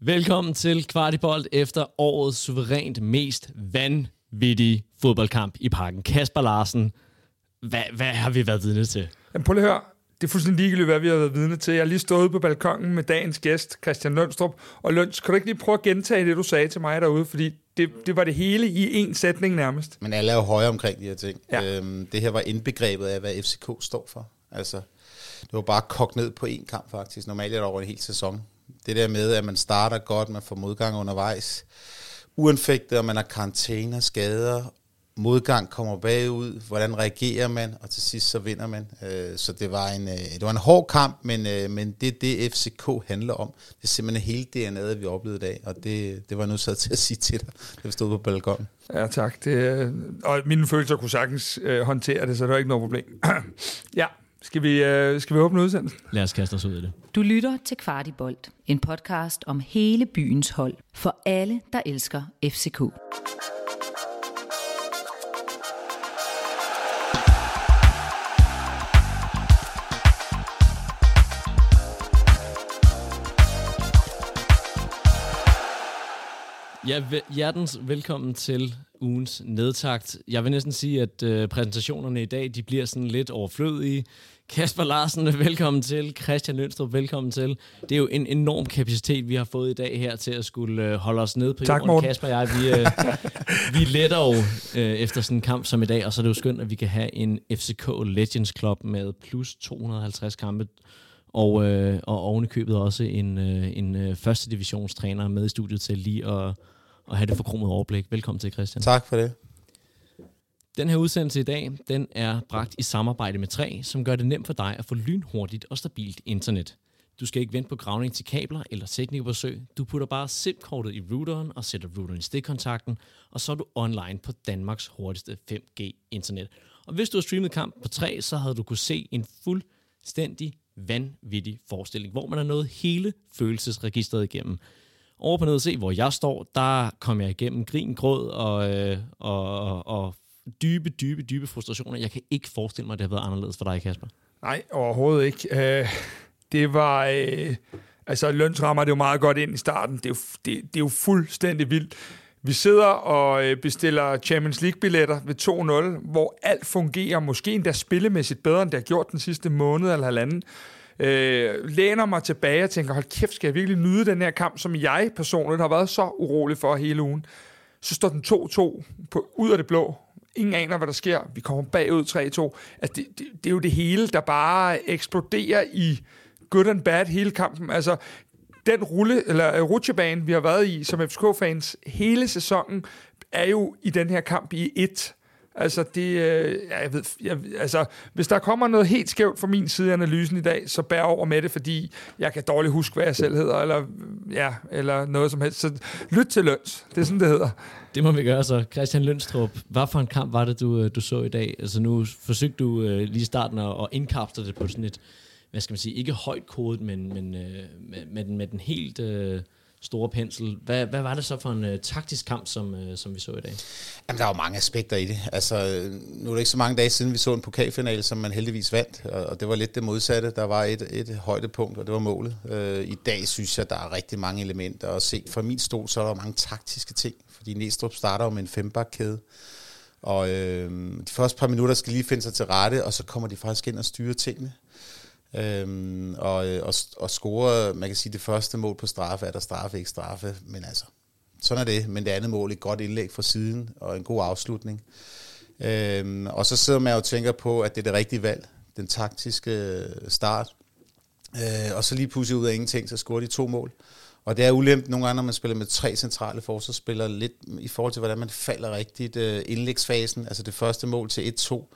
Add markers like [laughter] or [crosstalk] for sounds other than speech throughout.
Velkommen til Kvartibold efter årets suverænt mest vanvittige fodboldkamp i parken. Kasper Larsen, hvad, hvad har vi været vidne til? Jamen, prøv lige at høre. Det er fuldstændig ligegyldigt, hvad vi har været vidne til. Jeg har lige stået på balkongen med dagens gæst, Christian Lønstrup. Og Løns, kan du ikke lige prøve at gentage det, du sagde til mig derude? Fordi det, det var det hele i én sætning nærmest. Men alle er jo høje omkring de her ting. Ja. Øhm, det her var indbegrebet af, hvad FCK står for. Altså, det var bare kogt ned på én kamp faktisk. Normalt er det over en hel sæson. Det der med, at man starter godt, man får modgang undervejs, uanfægtet, og man har karantæner, skader, modgang kommer bagud, hvordan reagerer man, og til sidst så vinder man. Øh, så det var en, øh, det var en hård kamp, men, øh, men det er det, FCK handler om. Det er simpelthen hele DNA'et, vi oplevede i dag, og det, det var nu så til at sige til dig, da vi stod på balkonen. Ja, tak. Det, og mine følelser kunne sagtens øh, håndtere det, så det var ikke noget problem. [clears throat] ja, skal vi, øh, skal vi åbne udsendelsen? Lad os kaste os ud i det. Du lytter til Kvartibolt, en podcast om hele byens hold, for alle, der elsker FCK. Ja, hjertens velkommen til ugens nedtakt. Jeg vil næsten sige, at øh, præsentationerne i dag de bliver sådan lidt overflødige. Kasper Larsen, velkommen til. Christian Lønstrup, velkommen til. Det er jo en enorm kapacitet, vi har fået i dag her til at skulle øh, holde os nede på tak, jorden. Morten. Kasper og jeg, vi, øh, [laughs] vi letter jo øh, efter sådan en kamp som i dag, og så er det jo skønt, at vi kan have en FCK Legends Club med plus 250 kampe og, øh, og oven i købet også en, øh, en øh, første divisionstræner med i studiet til lige at, at have det forkromede overblik. Velkommen til, Christian. Tak for det. Den her udsendelse i dag, den er bragt i samarbejde med 3, som gør det nemt for dig at få lynhurtigt og stabilt internet. Du skal ikke vente på gravning til kabler eller teknikerbesøg. Du putter bare SIM-kortet i routeren og sætter routeren i stikkontakten, og så er du online på Danmarks hurtigste 5G-internet. Og hvis du har streamet kamp på 3, så havde du kunne se en fuldstændig vanvittig forestilling, hvor man har nået hele følelsesregistret igennem. Over på nede se, hvor jeg står, der kom jeg igennem grin, gråd og, øh, og, og, og dybe, dybe, dybe frustrationer. Jeg kan ikke forestille mig, at det har været anderledes for dig, Kasper. Nej, overhovedet ikke. Øh, det var... Øh, altså, løns rammer det jo meget godt ind i starten. Det er jo, det, det er jo fuldstændig vildt. Vi sidder og øh, bestiller Champions League-billetter ved 2-0, hvor alt fungerer, måske endda spillemæssigt bedre, end det har gjort den sidste måned eller halvanden. Øh, læner mig tilbage og tænker, hold kæft, skal jeg virkelig nyde den her kamp, som jeg personligt har været så urolig for hele ugen. Så står den 2-2 på, ud af det blå. Ingen aner, hvad der sker. Vi kommer bagud 3-2. Altså, det, det, det er jo det hele, der bare eksploderer i good and bad hele kampen. Altså, den rulle, eller øh, rutsjebane, vi har været i som FCK-fans hele sæsonen, er jo i den her kamp i et. Altså, det, øh, ja, jeg ved, jeg, altså, hvis der kommer noget helt skævt fra min side af analysen i dag, så bær over med det, fordi jeg kan dårligt huske, hvad jeg selv hedder, eller, ja, eller noget som helst. Så lyt til løns. Det er sådan, det hedder. Det må vi gøre så. Christian Lønstrup, hvad for en kamp var det, du, øh, du så i dag? Altså, nu forsøgte du øh, lige starten at, at indkapsle det på sådan et hvad skal man sige, ikke højt kodet, men, men øh, med, med, den, med den helt øh, store pensel. Hvad, hvad var det så for en øh, taktisk kamp, som, øh, som vi så i dag? Jamen, der var mange aspekter i det. Altså, nu er det ikke så mange dage siden, vi så en pokalfinale, som man heldigvis vandt, og, og det var lidt det modsatte. Der var et, et højdepunkt, og det var målet. Øh, I dag synes jeg, der er rigtig mange elementer, og se fra min stol, så er der mange taktiske ting, fordi Næstrup starter jo med en fembakkæde, og øh, de første par minutter skal lige finde sig til rette, og så kommer de faktisk ind og styrer tingene. Øhm, og, øh, og, og score, man kan sige, det første mål på straffe, er der straffe, ikke straffe, men altså, sådan er det. Men det andet mål, et godt indlæg fra siden, og en god afslutning. Øhm, og så sidder man jo og tænker på, at det er det rigtige valg, den taktiske øh, start. Øh, og så lige pludselig ud af ingenting, så scorer de to mål. Og det er ulemt nogle gange, når man spiller med tre centrale forsvarsspillere, lidt i forhold til, hvordan man falder rigtigt. Øh, indlægsfasen, altså det første mål til 1-2,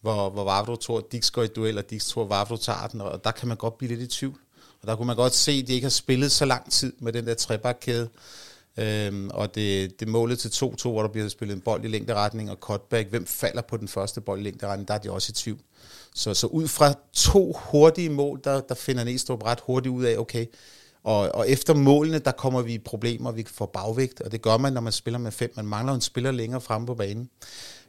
hvor, hvor Vavro tror, at Dix går i duel, og Dix tror, at Vavro tager den, og der kan man godt blive lidt i tvivl. Og der kunne man godt se, at de ikke har spillet så lang tid med den der trebakkæde. Øhm, og det, det målet til 2-2, hvor der bliver spillet en bold i længderetning og cutback. Hvem falder på den første bold i længderetning? Der er de også i tvivl. Så, så ud fra to hurtige mål, der, der finder Næstrup ret hurtigt ud af, okay, og, og efter målene, der kommer vi i problemer, vi får bagvægt, og det gør man, når man spiller med fem. Man mangler en spiller længere fremme på banen.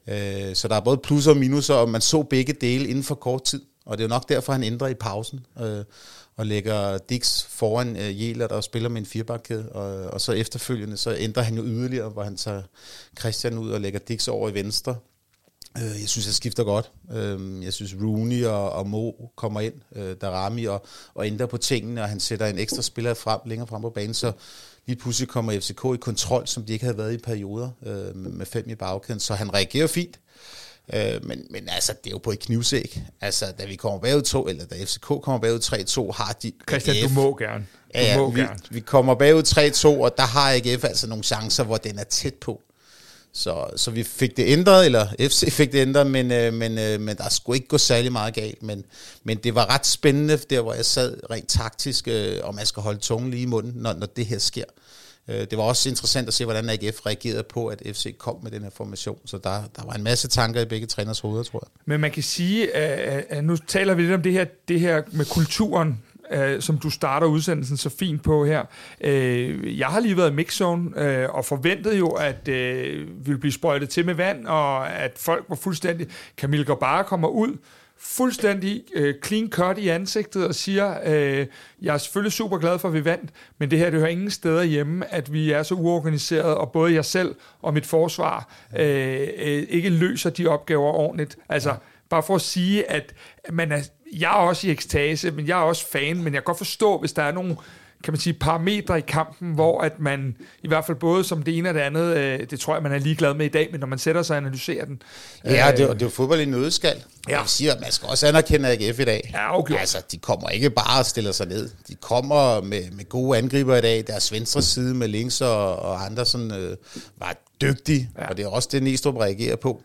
Øh, så der er både plusser og minuser, og man så begge dele inden for kort tid. Og det er jo nok derfor, han ændrer i pausen. Øh, og lægger Dix foran øh, Jæler, der spiller med en firebakkæde, og, og så efterfølgende, så ændrer han jo yderligere, hvor han tager Christian ud og lægger Dix over i venstre. Øh, jeg synes, jeg skifter godt. Øh, jeg synes, Rooney og, og Mo kommer ind, øh, Darami, og, og ændrer på tingene, og han sætter en ekstra spiller frem, længere frem på banen, så lige pludselig kommer FCK i kontrol, som de ikke havde været i perioder, øh, med fem i bagkæden, så han reagerer fint. Øh, men, men altså, det er jo på et knivsæk. Altså, da vi kommer bagud 2, eller da FCK kommer bagud 3-2, har de... Christian, AGF, du må gerne. Du ja, må vi, gerne. vi kommer bagud 3-2, og der har AGF altså nogle chancer, hvor den er tæt på. Så, så vi fik det ændret, eller FC fik det ændret, men, øh, men, øh, men der skulle ikke gå særlig meget galt. Men, men det var ret spændende, der hvor jeg sad rent taktisk, øh, om man skal holde tungen lige i munden, når, når det her sker. Øh, det var også interessant at se, hvordan AGF reagerede på, at FC kom med den her formation. Så der, der var en masse tanker i begge træners hoveder, tror jeg. Men man kan sige, at, at nu taler vi lidt om det her, det her med kulturen, øh, som du starter udsendelsen så fint på her. Øh, jeg har lige været i mixzone øh, og forventede jo, at øh, vi ville blive sprøjtet til med vand, og at folk var fuldstændig... Camille bare kommer ud, fuldstændig øh, clean cut i ansigtet og siger, øh, jeg er selvfølgelig super glad for, at vi vandt, men det her det hører ingen steder hjemme, at vi er så uorganiseret, og både jeg selv og mit forsvar øh, øh, ikke løser de opgaver ordentligt. Altså, bare for at sige, at man er, jeg er også i ekstase, men jeg er også fan, men jeg kan godt forstå, hvis der er nogle kan man sige, parametre i kampen, hvor at man, i hvert fald både som det ene og det andet, øh, det tror jeg, man er ligeglad med i dag, men når man sætter sig og analyserer den. Ja, det, er- det er jo fodbold i nødskal. Ja. Jeg siger, at man skal også anerkende AGF i dag. Ja, okay. Altså, de kommer ikke bare og stiller sig ned. De kommer med, med gode angriber i dag. Deres venstre side med links og, og andre sådan, øh, var dygtige, ja. og det er også det, Næstrup reagerer på.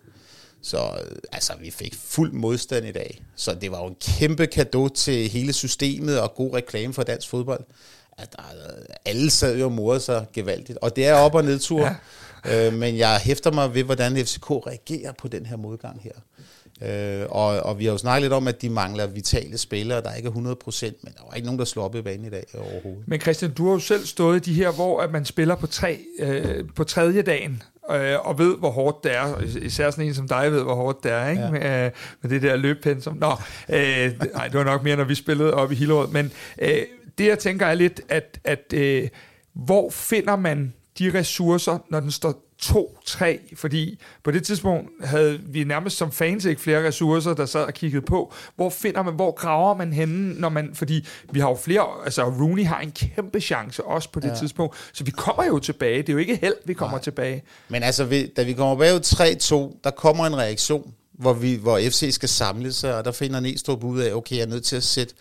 Så øh, altså, vi fik fuld modstand i dag. Så det var jo en kæmpe gave til hele systemet og god reklame for dansk fodbold. At der, alle sad jo og morede sig gevaldigt. Og det er op- og nedtur. Ja. Øh, men jeg hæfter mig ved, hvordan FCK reagerer på den her modgang her. Øh, og, og vi har jo snakket lidt om, at de mangler vitale spillere, der ikke er 100%, men der var ikke nogen, der slår op i banen i dag overhovedet. Men Christian, du har jo selv stået i de her, hvor at man spiller på, tre, øh, på tredje dagen, øh, og ved, hvor hårdt det er. Især sådan en som dig ved, hvor hårdt det er, ikke? Ja. Med, øh, med det der løbpensum. Nå, øh, nej, det var nok mere, når vi spillede op i Hillerød. Men øh, det, jeg tænker er lidt, at, at øh, hvor finder man de ressourcer, når den står 2-3, fordi på det tidspunkt havde vi nærmest som fans ikke flere ressourcer, der sad og kiggede på. Hvor finder man, hvor graver man henne, når man, fordi vi har jo flere, altså Rooney har en kæmpe chance også på det ja. tidspunkt, så vi kommer jo tilbage. Det er jo ikke held, vi kommer Nej. tilbage. Men altså, vi- da vi kommer bagud 3-2, der kommer en reaktion, hvor, vi, hvor FC skal samle sig, og der finder Næstrup ud af, okay, jeg er nødt til at sætte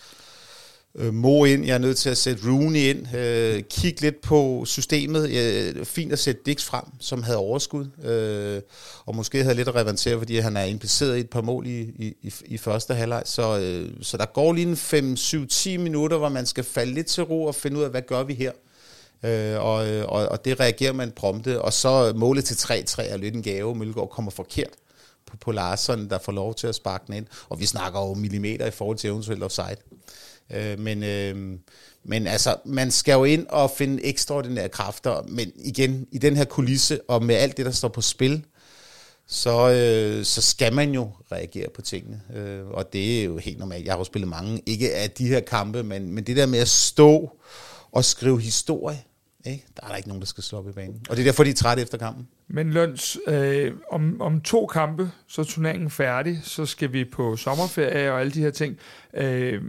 øh, Mo ind, jeg er nødt til at sætte Rooney ind, øh, kigge lidt på systemet. Øh, fint at sætte Dix frem, som havde overskud, øh, og måske havde lidt at revantere, fordi han er impliceret i et par mål i, i, i, i første halvleg. Så, øh, så der går lige en 5, 7, 10 minutter, hvor man skal falde lidt til ro og finde ud af, hvad gør vi her? Øh, og, øh, og, og det reagerer man prompte. Og så målet til 3-3 er lidt en gave. Mølgaard kommer forkert på, på Larsson, der får lov til at sparke den ind. Og vi snakker jo millimeter i forhold til eventuelt offside. Øh, men, øh, men altså, man skal jo ind og finde ekstraordinære kræfter. Men igen, i den her kulisse, og med alt det, der står på spil, så, øh, så skal man jo reagere på tingene. Øh, og det er jo helt normalt. Jeg har jo spillet mange, ikke af de her kampe, men, men det der med at stå og skrive historie, ikke? der er der ikke nogen, der skal slå op i banen. Og det er derfor, de er trætte efter kampen. Men Løns, øh, om, om to kampe, så er turneringen færdig, så skal vi på sommerferie og alle de her ting. Øh,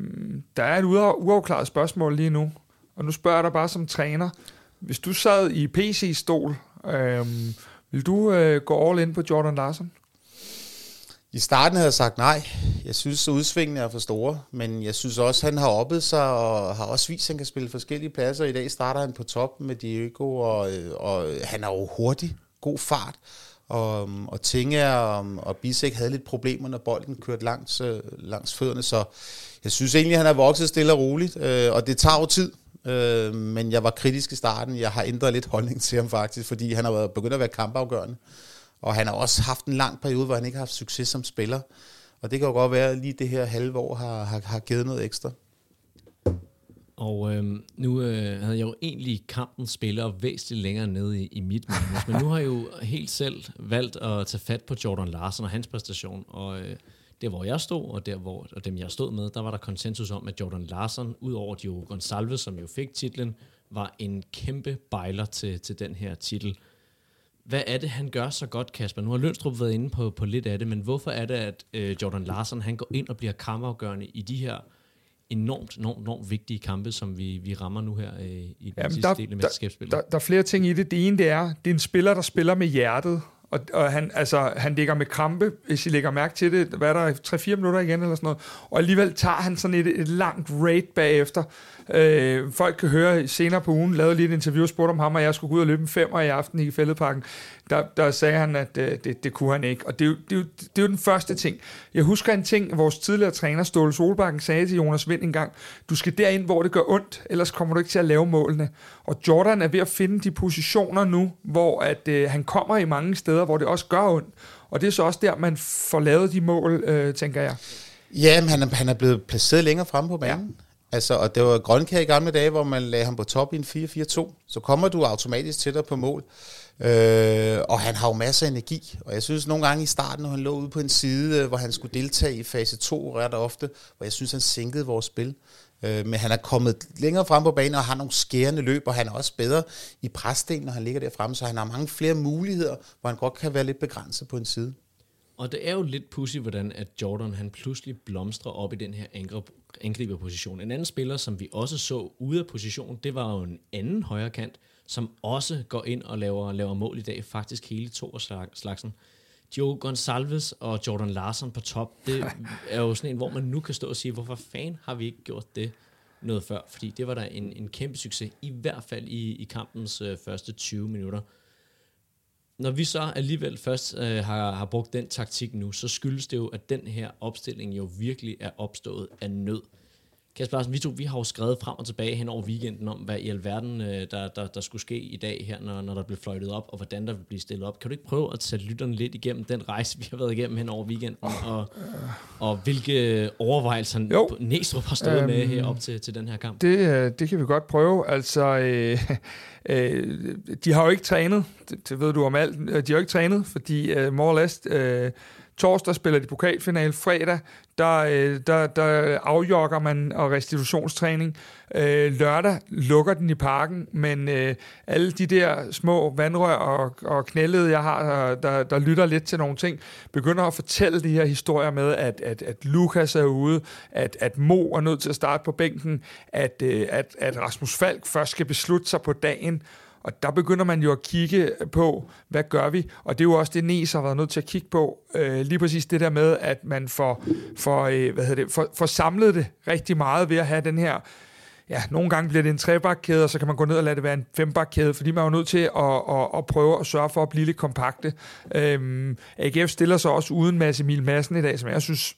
der er et uafklaret spørgsmål lige nu, og nu spørger jeg dig bare som træner. Hvis du sad i PC-stol, øh, vil du øh, gå all in på Jordan Larsen? I starten havde jeg sagt nej. Jeg synes, at udsvingene er for store, men jeg synes også, at han har oppet sig og har også vist, at han kan spille forskellige pladser. I dag starter han på toppen med Diego, og, og han er jo hurtig, god fart. Og, og Tinge og, og Bisek havde lidt problemer, når bolden kørte langs, øh, langs fødderne, så jeg synes egentlig, at han er vokset stille og roligt, øh, og det tager jo tid. Øh, men jeg var kritisk i starten. Jeg har ændret lidt holdning til ham faktisk, fordi han har været begyndt at være kampafgørende. Og han har også haft en lang periode, hvor han ikke har haft succes som spiller. Og det kan jo godt være, at lige det her halve år har, har, har givet noget ekstra. Og øh, nu øh, havde jeg jo egentlig kampen spiller væsentligt længere nede i, i mit manus, men nu har jeg jo helt selv valgt at tage fat på Jordan Larsen og hans præstation, og øh, Der, hvor jeg stod, og der, hvor og dem, jeg stod med, der var der konsensus om, at Jordan Larsen, ud over Diogo Gonsalves, som jo fik titlen, var en kæmpe bejler til, til den her titel. Hvad er det, han gør så godt, Kasper? Nu har Lønstrup været inde på, på lidt af det, men hvorfor er det, at øh, Jordan Larson han går ind og bliver kampafgørende i de her enormt, enormt, enormt vigtige kampe, som vi, vi rammer nu her øh, i den Jamen, sidste der, del af mesterskabsspillet? Der, der, der er flere ting i det. Det ene det er, det er en spiller, der spiller med hjertet, og, og han, altså, han ligger med krampe, hvis I lægger mærke til det, hvad er der, 3-4 minutter igen eller sådan noget, og alligevel tager han sådan et, et langt raid bagefter, Øh, folk kan høre senere på ugen, lavede lige et interview og spurgte om ham, og jeg skulle gå ud og løbe en femmer i aften i Fældeparken. Der, der sagde han, at øh, det, det kunne han ikke. Og det er, jo, det, er jo, det er jo den første ting. Jeg husker en ting, vores tidligere træner, Ståle Solbakken, sagde til Jonas Vind en gang, du skal derind, hvor det gør ondt, ellers kommer du ikke til at lave målene. Og Jordan er ved at finde de positioner nu, hvor at, øh, han kommer i mange steder, hvor det også gør ondt. Og det er så også der, man får lavet de mål, øh, tænker jeg. Ja, men han er, han er blevet placeret længere fremme på banen. Ja. Altså, og det var Grønkær i gamle dage, hvor man lagde ham på top i en 4-4-2. Så kommer du automatisk tættere på mål. Øh, og han har jo masser af energi. Og jeg synes nogle gange i starten, når han lå ude på en side, øh, hvor han skulle deltage i fase 2 ret ofte, hvor jeg synes, han sænkede vores spil. Øh, men han er kommet længere frem på banen og har nogle skærende løb, og han er også bedre i presdelen, når han ligger der fremme, så han har mange flere muligheder, hvor han godt kan være lidt begrænset på en side. Og det er jo lidt pussy, hvordan at Jordan han pludselig blomstrer op i den her angriberposition. En anden spiller, som vi også så ude af position, det var jo en anden højre kant, som også går ind og laver, laver mål i dag, faktisk hele to af slagsen. Joe Gonsalves og Jordan Larson på top, det er jo sådan en, hvor man nu kan stå og sige, hvorfor fanden har vi ikke gjort det noget før? Fordi det var da en, en kæmpe succes, i hvert fald i, i kampens øh, første 20 minutter. Når vi så alligevel først øh, har, har brugt den taktik nu, så skyldes det jo, at den her opstilling jo virkelig er opstået af nød. Kasper Larsen, vi to vi har jo skrevet frem og tilbage hen over weekenden om, hvad i alverden øh, der, der, der skulle ske i dag her, når, når der bliver fløjtet op, og hvordan der vil blive stillet op. Kan du ikke prøve at sætte lytterne lidt igennem den rejse, vi har været igennem hen over weekenden, og, og hvilke overvejelser jo. Næstrup har stået øhm, med her op til, til den her kamp? Det, øh, det kan vi godt prøve. Altså, øh, [laughs] øh, de har jo ikke trænet, det, det ved du om alt, de har jo ikke trænet, fordi øh, more or less, øh, Torsdag spiller de pokalfinale. Fredag, der, øh, der, der afjogger man og restitutionstræning. Øh, lørdag lukker den i parken, men øh, alle de der små vandrør og, og knællede, jeg har, øh, der, der lytter lidt til nogle ting, begynder at fortælle de her historier med, at, at, at Lukas er ude, at, at Mo er nødt til at starte på bænken, at, øh, at, at Rasmus Falk først skal beslutte sig på dagen, og der begynder man jo at kigge på, hvad gør vi? Og det er jo også det, Nes har været nødt til at kigge på. Øh, lige præcis det der med, at man får, får, øh, hvad hedder det, får, får samlet det rigtig meget ved at have den her ja, nogle gange bliver det en trebakkæde, og så kan man gå ned og lade det være en fembakkæde, fordi man er jo nødt til at, at, at prøve at sørge for at blive lidt kompakte. Øhm, AGF stiller sig også uden Mads Emil Madsen i dag, som jeg synes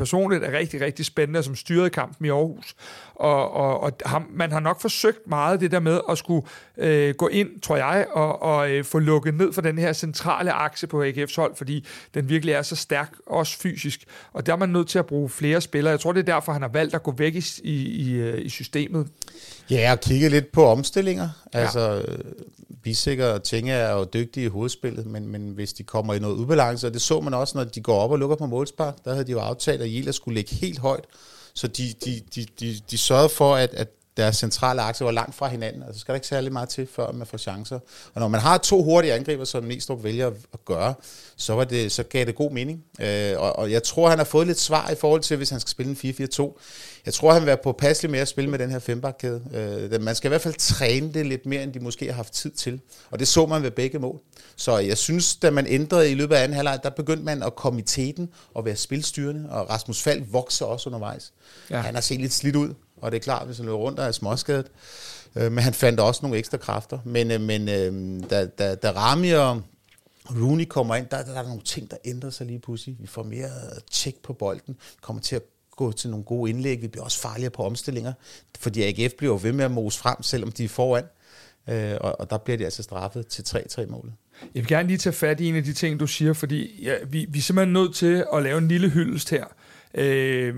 personligt er rigtig, rigtig spændende, som styrede kampen i Aarhus. Og, og, og ham, man har nok forsøgt meget det der med at skulle øh, gå ind, tror jeg, og, og øh, få lukket ned for den her centrale akse på AGF's hold, fordi den virkelig er så stærk, også fysisk. Og der er man nødt til at bruge flere spillere. Jeg tror, det er derfor, han har valgt at gå væk i, i, i, øh, i systemet. Ja, og kigge lidt på omstillinger. Altså, ja. Bissikker og Tinge er jo dygtige i hovedspillet, men, men hvis de kommer i noget ubalance, og det så man også, når de går op og lukker på målspark, der havde de jo aftalt, at Jela skulle ligge helt højt, så de, de, de, de, de sørgede for, at, at deres centrale akse var langt fra hinanden. Altså skal der ikke særlig meget til, før man får chancer. Og når man har to hurtige angriber, som Næstrup vælger at gøre, så, var det, så gav det god mening. Øh, og, og jeg tror, han har fået lidt svar i forhold til, hvis han skal spille en 4-4-2. Jeg tror, han vil være påpasselig med at spille med den her fembakkæde. Øh, man skal i hvert fald træne det lidt mere, end de måske har haft tid til. Og det så man ved begge mål. Så jeg synes, da man ændrede i løbet af anden halvleg, der begyndte man at komme i teten og være spilstyrende. Og Rasmus Falk vokser også undervejs. Ja. Han har set lidt slidt ud, og det er klart, hvis han løber rundt og er småskadet. Øh, men han fandt også nogle ekstra kræfter. Men, øh, men øh, da, da, da Rami og Rooney kommer ind, der, der er nogle ting, der ændrer sig lige pludselig. Vi får mere tjek på bolden, kommer til at gå til nogle gode indlæg. Vi bliver også farligere på omstillinger, fordi AGF bliver jo ved med at mose frem, selvom de er foran. Øh, og, og der bliver de altså straffet til 3-3-målet. Jeg vil gerne lige tage fat i en af de ting, du siger, fordi ja, vi, vi er simpelthen nødt til at lave en lille hyldest her. Øh,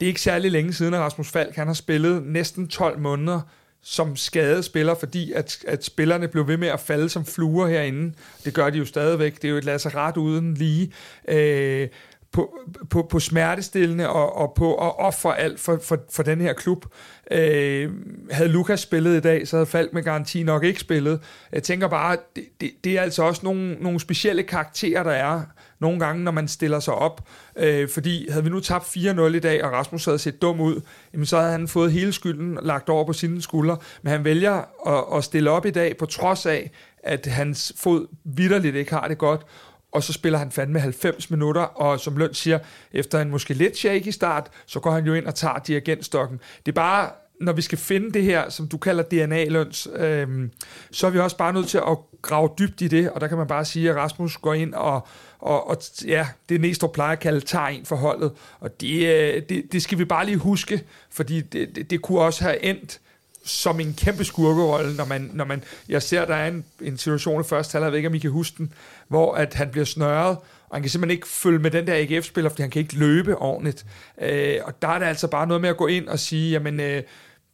det er ikke særlig længe siden, at Rasmus Falk han har spillet næsten 12 måneder som skadede spiller, fordi at, at spillerne blev ved med at falde som fluer herinde. Det gør de jo stadigvæk. Det er jo et lasserat uden lige. Øh, på, på, på smertestillende og, og på at ofre alt for, for, for den her klub. Øh, havde Lukas spillet i dag, så havde Falk med garanti nok ikke spillet. Jeg tænker bare, det, det, det er altså også nogle, nogle specielle karakterer, der er nogle gange, når man stiller sig op. Øh, fordi havde vi nu tabt 4-0 i dag, og Rasmus havde set dum ud, jamen så havde han fået hele skylden lagt over på sine skuldre. Men han vælger at, at stille op i dag, på trods af, at hans fod vidderligt ikke har det godt, og så spiller han fandme 90 minutter, og som Løn siger, efter en måske lidt shaky start, så går han jo ind og tager dirigentstokken. Det er bare, når vi skal finde det her, som du kalder DNA-løns, øhm, så er vi også bare nødt til at grave dybt i det, og der kan man bare sige, at Rasmus går ind og, og, og ja, det Næstrup plejer at kalde, tager en for holdet, og det, øh, det, det skal vi bare lige huske, fordi det, det, det kunne også have endt som en kæmpe skurkerolle, når man, når man, jeg ser, der er en, en situation i første halvleg, jeg ved ikke, om I kan huske den, hvor at han bliver snørret, og han kan simpelthen ikke følge med den der AGF-spiller, fordi han kan ikke løbe ordentligt. Øh, og der er det altså bare noget med at gå ind og sige, jamen, øh,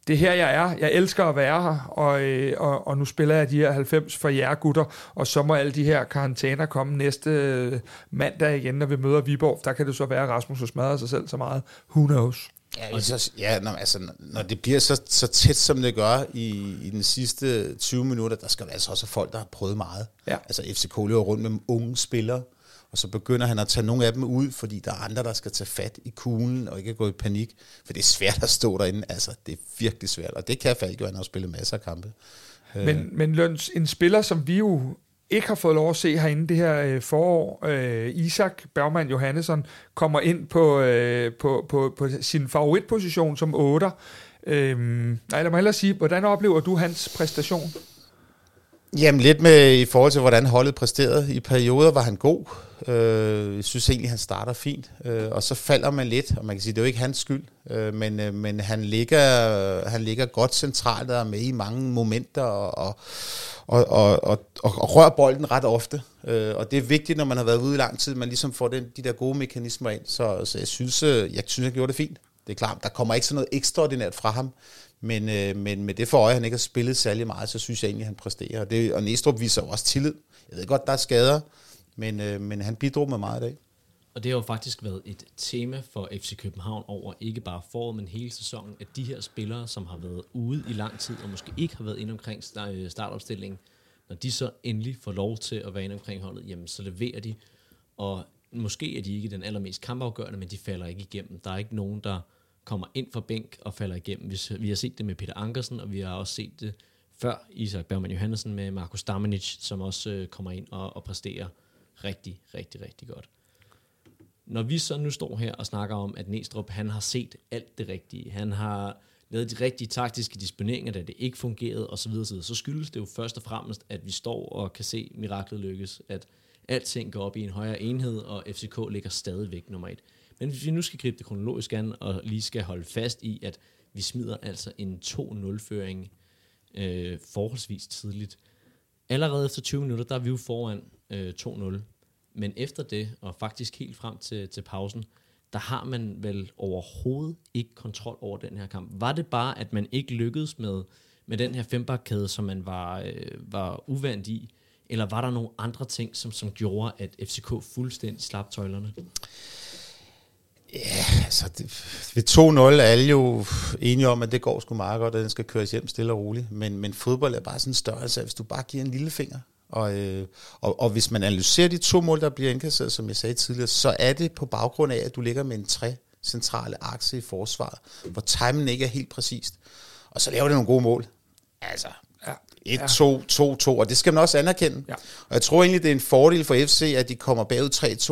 det er her, jeg er. Jeg elsker at være her, og, øh, og, og nu spiller jeg de her 90 for jer gutter, og så må alle de her karantæner komme næste øh, mandag igen, når vi møder Viborg. Der kan det så være, at Rasmus har smadret sig selv så meget. Who knows? Ja, så, ja når, altså, når det bliver så, så tæt, som det gør i, i den sidste 20 minutter, der skal altså også folk, der har prøvet meget. Ja. Altså FCK løber rundt med unge spillere, og så begynder han at tage nogle af dem ud, fordi der er andre, der skal tage fat i kuglen og ikke gå i panik. For det er svært at stå derinde. Altså, det er virkelig svært. Og det kan Falk jo, han har spillet masser af kampe. Øh. Men, men Løns, en spiller, som vi jo ikke har fået lov at se herinde det her øh, forår, øh, Isak Bergman Johannesson, kommer ind på, øh, på, på, på sin favoritposition som 8. Øh, nej, lad mig hellere sige, hvordan oplever du hans præstation? Jamen lidt med i forhold til, hvordan holdet præsterede. I perioder var han god. Øh, jeg synes egentlig, han starter fint. Øh, og så falder man lidt, og man kan sige, det er jo ikke hans skyld. Øh, men øh, men han, ligger, han ligger godt centralt og er med i mange momenter og, og, og, og, og, og rører bolden ret ofte. Øh, og det er vigtigt, når man har været ude i lang tid, man ligesom får den, de der gode mekanismer ind. Så, så jeg synes, øh, jeg synes, han gjorde det fint. Det er klart, der kommer ikke sådan noget ekstraordinært fra ham. Men, øh, men med det for øje, han ikke har spillet særlig meget, så synes jeg egentlig, at han præsterer. Og, det, og Næstrup viser jo også tillid. Jeg ved godt, der er skader, men, øh, men han bidrog med meget i dag. Og det har jo faktisk været et tema for FC København over ikke bare foråret, men hele sæsonen, at de her spillere, som har været ude i lang tid, og måske ikke har været inde omkring øh, startopstillingen, når de så endelig får lov til at være inde omkring holdet, jamen så leverer de. Og måske er de ikke den allermest kampafgørende, men de falder ikke igennem. Der er ikke nogen, der kommer ind fra bænk og falder igennem. Vi, vi har set det med Peter Ankersen, og vi har også set det før Isak Bergman Johansen med Markus Damanic, som også øh, kommer ind og, og præsterer rigtig, rigtig, rigtig godt. Når vi så nu står her og snakker om, at Næstrup, han har set alt det rigtige, han har lavet de rigtige taktiske disponeringer, da det ikke fungerede osv., så, så skyldes det jo først og fremmest, at vi står og kan se miraklet lykkes, at alting går op i en højere enhed, og FCK ligger stadigvæk nummer et. Men hvis vi nu skal gribe det kronologisk an, og lige skal holde fast i, at vi smider altså en 2-0-føring øh, forholdsvis tidligt. Allerede efter 20 minutter, der er vi jo foran øh, 2-0. Men efter det, og faktisk helt frem til, til pausen, der har man vel overhovedet ikke kontrol over den her kamp. Var det bare, at man ikke lykkedes med, med den her fembakkæde, som man var, øh, var uvandt i, eller var der nogle andre ting, som, som gjorde, at FCK fuldstændig slap tøjlerne? Ja, altså det, ved 2-0 er alle jo enige om, at det går sgu meget godt, at den skal køres hjem stille og roligt. Men, men fodbold er bare sådan en størrelse, hvis du bare giver en lille finger. Og, øh, og, og hvis man analyserer de to mål, der bliver indkasseret, som jeg sagde tidligere, så er det på baggrund af, at du ligger med en tre centrale akse i forsvaret, hvor timingen ikke er helt præcist. Og så laver det nogle gode mål. Altså, 1-2, 2-2, og det skal man også anerkende. Ja. Og jeg tror egentlig, det er en fordel for FC, at de kommer bagud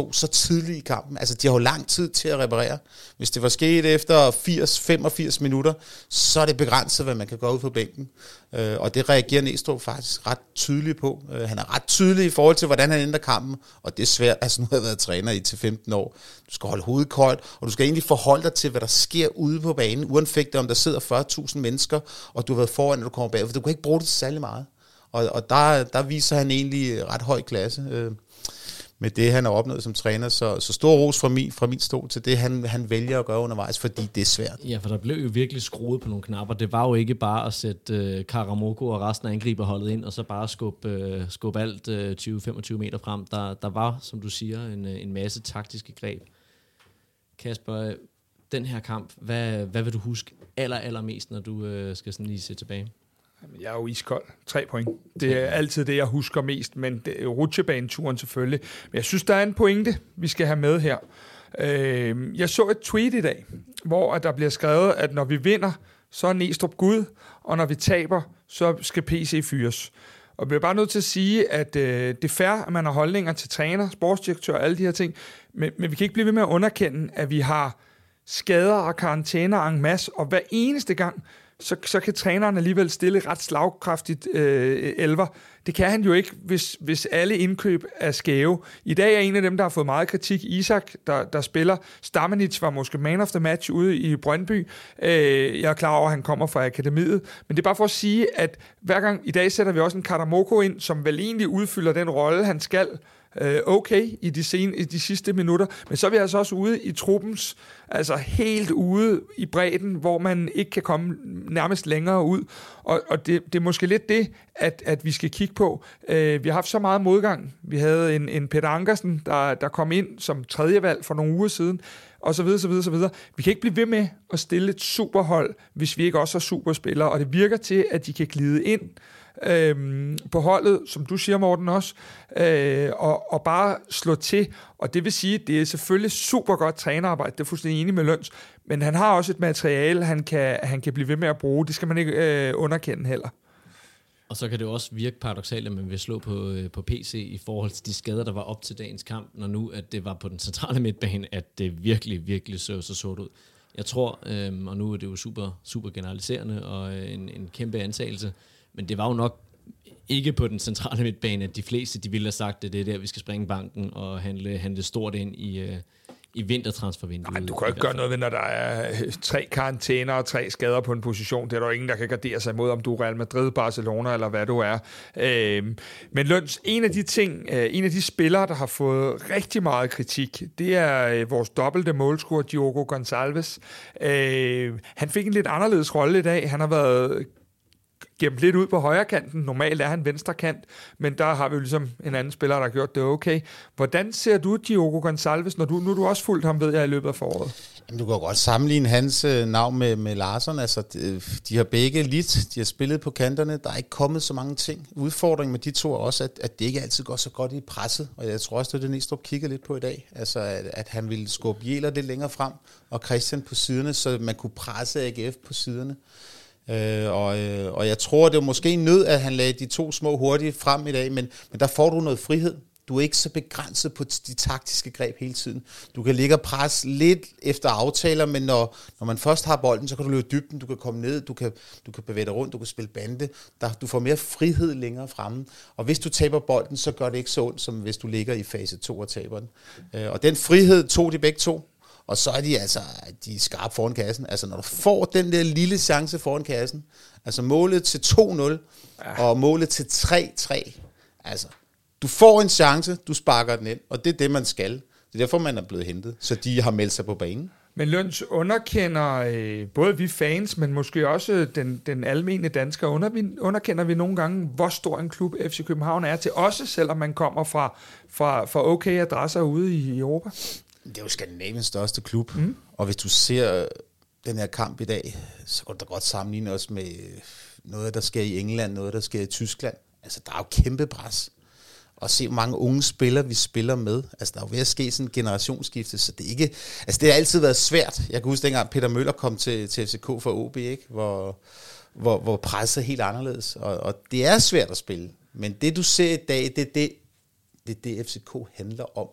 3-2 så tidligt i kampen. Altså, de har jo lang tid til at reparere. Hvis det var sket efter 80-85 minutter, så er det begrænset, hvad man kan gå ud på bænken. Øh, og det reagerer Næstrup faktisk ret tydeligt på. Øh, han er ret tydelig i forhold til, hvordan han ændrer kampen, og det er svært. Altså, nu har jeg været træner i til 15 år. Du skal holde hovedet koldt, og du skal egentlig forholde dig til, hvad der sker ude på banen, uanfægtet om der sidder 40.000 mennesker, og du har været foran, når du kommer bag, for du kan ikke bruge det særlig meget. Og, og der, der viser han egentlig ret høj klasse. Øh, med det, han har opnået som træner. Så, så stor ros fra min, fra min stol til det, han, han vælger at gøre undervejs, fordi det er svært. Ja, for der blev jo virkelig skruet på nogle knapper. Det var jo ikke bare at sætte øh, Karamoko og resten af angriberholdet ind, og så bare skubbe, øh, skubbe alt øh, 20-25 meter frem. Der, der var, som du siger, en, øh, en masse taktiske greb, Kasper, øh, den her kamp, hvad, hvad vil du huske aller, allermest, når du øh, skal sådan lige se tilbage? Jeg er jo iskold. Tre point. Det er altid det, jeg husker mest, men det er rutsjebaneturen selvfølgelig. Men jeg synes, der er en pointe, vi skal have med her. Øh, jeg så et tweet i dag, hvor der bliver skrevet, at når vi vinder, så er Næstrup Gud, og når vi taber, så skal PC fyres. Og jeg bliver bare nødt til at sige, at øh, det er fair, at man har holdninger til træner, sportsdirektør og alle de her ting, men, men vi kan ikke blive ved med at underkende, at vi har skader og karantæner en masse, og hver eneste gang, så, så kan træneren alligevel stille ret slagkraftigt øh, elver. Det kan han jo ikke, hvis, hvis alle indkøb er skæve. I dag er en af dem, der har fået meget kritik, Isak, der, der spiller. Stamenic var måske man of the match ude i Brøndby. Øh, jeg er klar over, at han kommer fra akademiet. Men det er bare for at sige, at hver gang i dag sætter vi også en Katamoko ind, som vel egentlig udfylder den rolle, han skal øh, okay i de, sen, i de sidste minutter, men så er vi altså også ude i truppens, altså helt ude i bredden, hvor man ikke kan komme nærmest længere ud. Og, og det, det er måske lidt det, at, at vi skal kigge på. Øh, vi har haft så meget modgang. Vi havde en, en Peter Ankersen, der, der kom ind som tredje valg for nogle uger siden, og så videre, så videre, så videre. Vi kan ikke blive ved med at stille et superhold, hvis vi ikke også har superspillere, og det virker til, at de kan glide ind øh, på holdet, som du siger, Morten, også, øh, og, og bare slå til. Og det vil sige, det er selvfølgelig super godt trænerarbejde, det er fuldstændig enig med Løns, men han har også et materiale, han kan, han kan blive ved med at bruge. Det skal man ikke øh, underkende heller. Og så kan det også virke paradoxalt, at man vil slå på, øh, på PC i forhold til de skader, der var op til dagens kamp, når nu at det var på den centrale midtbane, at det virkelig, virkelig så så sort ud. Jeg tror, øh, og nu er det jo super, super generaliserende og øh, en, en kæmpe antagelse, men det var jo nok ikke på den centrale midtbane, at de fleste de ville have sagt, at det er der, vi skal springe banken og handle, handle stort ind i, øh, i vintertransfervinduet. Nej, du kan ikke gøre noget ved, når der er øh, tre karantæner og tre skader på en position. Det er der jo ingen, der kan gardere sig imod, om du er Real Madrid, Barcelona eller hvad du er. Øh, men Løns, en af de ting, øh, en af de spillere, der har fået rigtig meget kritik, det er øh, vores dobbelte målscorer, Diogo Gonçalves. Øh, han fik en lidt anderledes rolle i dag. Han har været gemt lidt ud på højre kanten. Normalt er han venstre kant, men der har vi jo ligesom en anden spiller, der har gjort det okay. Hvordan ser du Diogo Gonçalves, når du, nu er du også fulgt ham, ved jeg, i løbet af foråret? Jamen, du kan godt sammenligne hans øh, navn med, med Larsen. Altså, de, øh, de har begge lidt, de har spillet på kanterne. Der er ikke kommet så mange ting. Udfordringen med de to er også, at, at det ikke altid går så godt i presset. Og jeg tror også, det er det, Næstrup kigger lidt på i dag. Altså, at, at han ville skubbe Jæler lidt længere frem, og Christian på siderne, så man kunne presse AGF på siderne. Øh, og, øh, og jeg tror, det var måske nød, at han lagde de to små hurtigt frem i dag, men, men der får du noget frihed. Du er ikke så begrænset på de taktiske greb hele tiden. Du kan ligge og presse lidt efter aftaler, men når, når man først har bolden, så kan du løbe dybden, du kan komme ned, du kan, du kan bevæge dig rundt, du kan spille bande. Der, du får mere frihed længere fremme. Og hvis du taber bolden, så gør det ikke så ondt, som hvis du ligger i fase 2 og taber den. Øh, og den frihed tog de begge to. Og så er de altså de er skarpe foran kassen. Altså når du får den der lille chance foran kassen, altså målet til 2-0 ja. og målet til 3-3, altså du får en chance, du sparker den ind, og det er det, man skal. Det er derfor, man er blevet hentet. Så de har meldt sig på banen. Men Løns underkender øh, både vi fans, men måske også den, den almene dansker, under, underkender vi nogle gange, hvor stor en klub FC København er til også, selvom man kommer fra, fra, fra okay adresser ude i Europa. Det er jo Skandinaviens største klub, mm. og hvis du ser den her kamp i dag, så går det godt sammenligne også med noget, der sker i England, noget, der sker i Tyskland. Altså, der er jo kæmpe pres. Og se, hvor mange unge spillere vi spiller med. Altså, der er jo ved at ske sådan en generationsskifte, så det ikke... Altså, det har altid været svært. Jeg kan huske, dengang Peter Møller kom til, til FCK for OB, ikke? Hvor, hvor, hvor presset er helt anderledes. Og, og det er svært at spille. Men det, du ser i dag, det er det, det, er det FCK handler om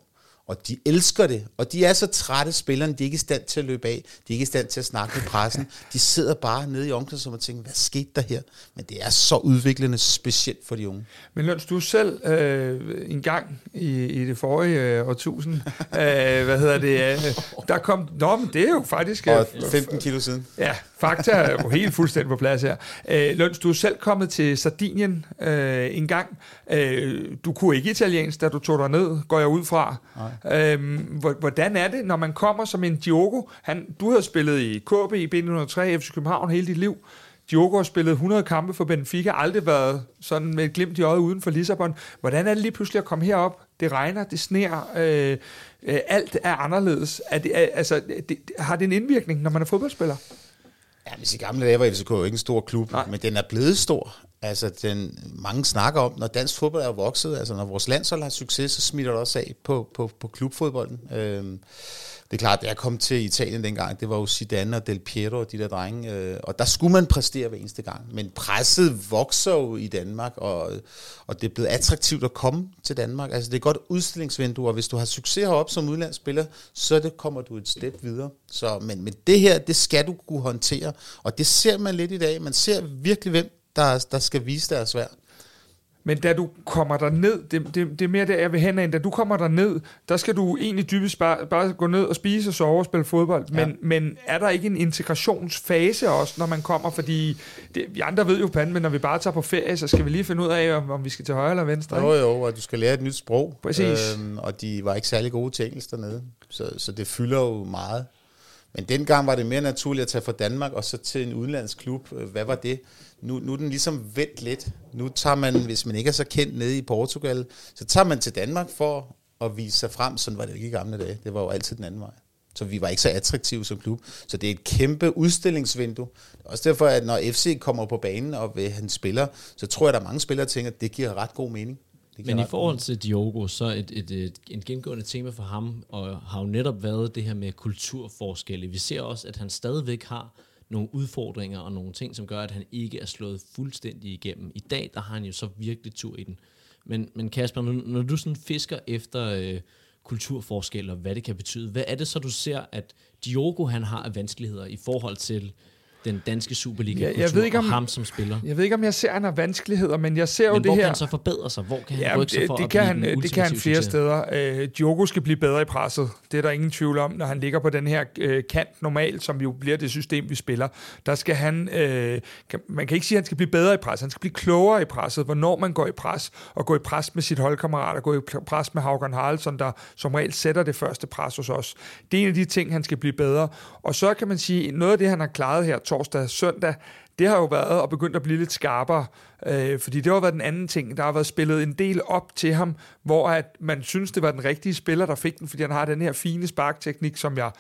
og de elsker det, og de er så trætte spillerne, de er ikke i stand til at løbe af, de er ikke i stand til at snakke med pressen, de sidder bare nede i omklædningsrummet og tænker, hvad skete der her? Men det er så udviklende, specielt for de unge. Men Løns, du selv øh, en gang i, i det forrige øh, årtusind, [laughs] øh, hvad hedder det, øh, der kom, nå, men det er jo faktisk... Øh, og 15 kilo siden. Ja, fakta er jo helt fuldstændig på plads her. Øh, Løns, du er selv kommet til Sardinien øh, en gang. Øh, du kunne ikke italiensk, da du tog dig ned, går jeg ud fra. Øh, hvordan er det, når man kommer som en Diogo? Han, du har spillet i KB, i B103, FC København hele dit liv. Diogo har spillet 100 kampe for Benfica, aldrig været sådan med et glimt i øjet uden for Lissabon. Hvordan er det lige pludselig at komme herop? Det regner, det sner, øh, øh, alt er anderledes. Er det, er, altså, det, har det en indvirkning, når man er fodboldspiller? Ja, hvis i gamle dage var FCK jo ikke en stor klub, Nej. men den er blevet stor. Altså, den, mange snakker om, når dansk fodbold er vokset, altså når vores landshold har succes, så smitter det også af på, på, på klubfodbolden. Øhm, det er klart, da jeg kom til Italien dengang, det var jo Zidane og Del Piero og de der drenge, øh, og der skulle man præstere hver eneste gang. Men presset vokser jo i Danmark, og, og det er blevet attraktivt at komme til Danmark. Altså det er et godt udstillingsvindue, og hvis du har succes heroppe som udlandsspiller, så det kommer du et step videre. Så, men, men det her, det skal du kunne håndtere, og det ser man lidt i dag. Man ser virkelig, hvem der, der skal vise deres værd. Men da du kommer der ned, det, det, det er mere der, jeg vil hen af, da du kommer der ned, der skal du egentlig dybest bare, bare gå ned og spise og sove og spille fodbold. Men, Ja. men er der ikke en integrationsfase også, når man kommer? Fordi det, vi andre ved jo panden, men når vi bare tager på ferie, så skal vi lige finde ud af, om, om vi skal til højre eller venstre. Jo, Ikke? jo, og du skal lære et nyt sprog. Præcis. Øhm, og de var ikke særlig gode til engelsk dernede, så, så det fylder jo meget. Men dengang var det mere naturligt at tage fra Danmark og så til en udenlandsk klub. Øh, hvad var det? Nu, nu er den ligesom vendt lidt. Nu tager man, hvis man ikke er så kendt nede i Portugal, så tager man til Danmark for at vise sig frem. Sådan var det ikke i gamle dage. Det var jo altid den anden vej. Så vi var ikke så attraktive som klub. Så det er et kæmpe udstillingsvindue. Er også derfor, at når FC kommer på banen og vil han spiller, så tror jeg, at der er mange spillere, der tænker, at det giver ret god mening. Det Men i forhold til Diogo, så et, et, et, et gennemgående tema for ham, og har jo netop været det her med kulturforskelle. Vi ser også, at han stadigvæk har nogle udfordringer og nogle ting, som gør, at han ikke er slået fuldstændig igennem. I dag, der har han jo så virkelig tur i den. Men, men Kasper, når, når du sådan fisker efter øh, kulturforskelle og hvad det kan betyde, hvad er det så, du ser, at Diogo han har af vanskeligheder i forhold til den danske Superliga Ja, jeg ved ikke, og om- ham som spiller? Jeg ved ikke, om jeg ser, at han har vanskeligheder, men jeg ser jo Men det hvor her... kan han så forbedre sig? Hvor kan han Ja, rykke sig det, for det, at kan blive han, den det kan han flere succes? steder. Øh, Diogo skal blive bedre i presset. Det er der ingen tvivl om, når han ligger på den her øh, kant normalt, som jo bliver det system, vi spiller. Der skal han, øh, kan, man kan ikke sige, at han skal blive bedre i presset. Han skal blive klogere i presset, hvornår man går i pres, og gå i pres med sit holdkammerat, og gå i pres med Haugen Haraldsson, der som regel sætter det første pres hos os. Det er en af de ting, han skal blive bedre. Og så kan man sige, noget af det, han har klaret her torsdag og søndag, det har jo været og begyndt at blive lidt skarpere, øh, fordi det har været den anden ting. Der har været spillet en del op til ham, hvor at man synes, det var den rigtige spiller, der fik den, fordi han har den her fine sparkteknik, som jeg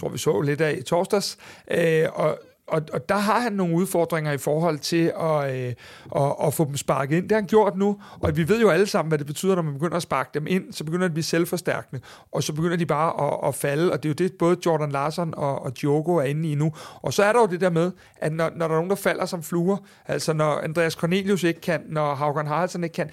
tror, vi så lidt af i torsdags. Øh, og, og, og der har han nogle udfordringer i forhold til at, øh, at, at få dem sparket ind. Det har han gjort nu, og vi ved jo alle sammen, hvad det betyder, når man begynder at sparke dem ind, så begynder det at blive selvforstærkende, og så begynder de bare at, at falde, og det er jo det, både Jordan Larson og, og Diogo er inde i nu. Og så er der jo det der med, at når, når der er nogen, der falder som fluer, altså når Andreas Cornelius ikke kan, når Haugen Haraldsen ikke kan,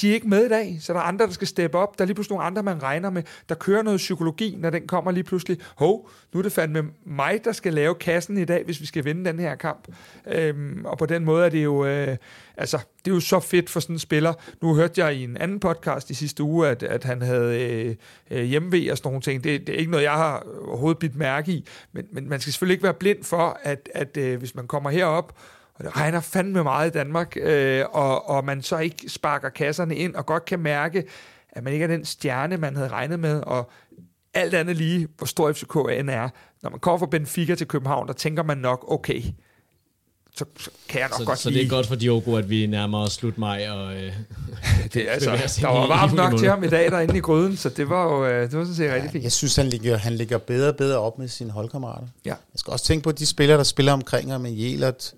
de er ikke med i dag, så der er andre, der skal steppe op. Der er lige pludselig nogle andre, man regner med. Der kører noget psykologi, når den kommer lige pludselig. Hov, nu er det fandme mig, der skal lave kassen i dag, hvis vi skal vinde den her kamp. Øhm, og på den måde er det jo... Øh, altså, det er jo så fedt for sådan en spiller. Nu hørte jeg i en anden podcast i sidste uge, at, at han havde øh, øh hjemmevæg og sådan nogle ting. Det, det er ikke noget, jeg har overhovedet bidt mærke i. Men, men man skal selvfølgelig ikke være blind for, at, at øh, hvis man kommer herop, det regner fandme meget i Danmark, øh, og, og man så ikke sparker kasserne ind, og godt kan mærke, at man ikke er den stjerne, man havde regnet med, og alt andet lige, hvor stor FCK end er. Når man kommer fra Benfica til København, der tænker man nok, okay, så, så kan jeg nok Så, godt så lide. det er godt for Diogo, at vi nærmer os slut maj, og øh, [laughs] det, [laughs] altså, bevæger os der var varmt nok til ham i dag derinde i gryden, så det var jo øh, det var sådan set rigtig fint. Jeg synes, han ligger, han ligger bedre og bedre op med sine holdkammerater. Ja. Jeg skal også tænke på de spillere, der spiller omkring ham, med Jelert,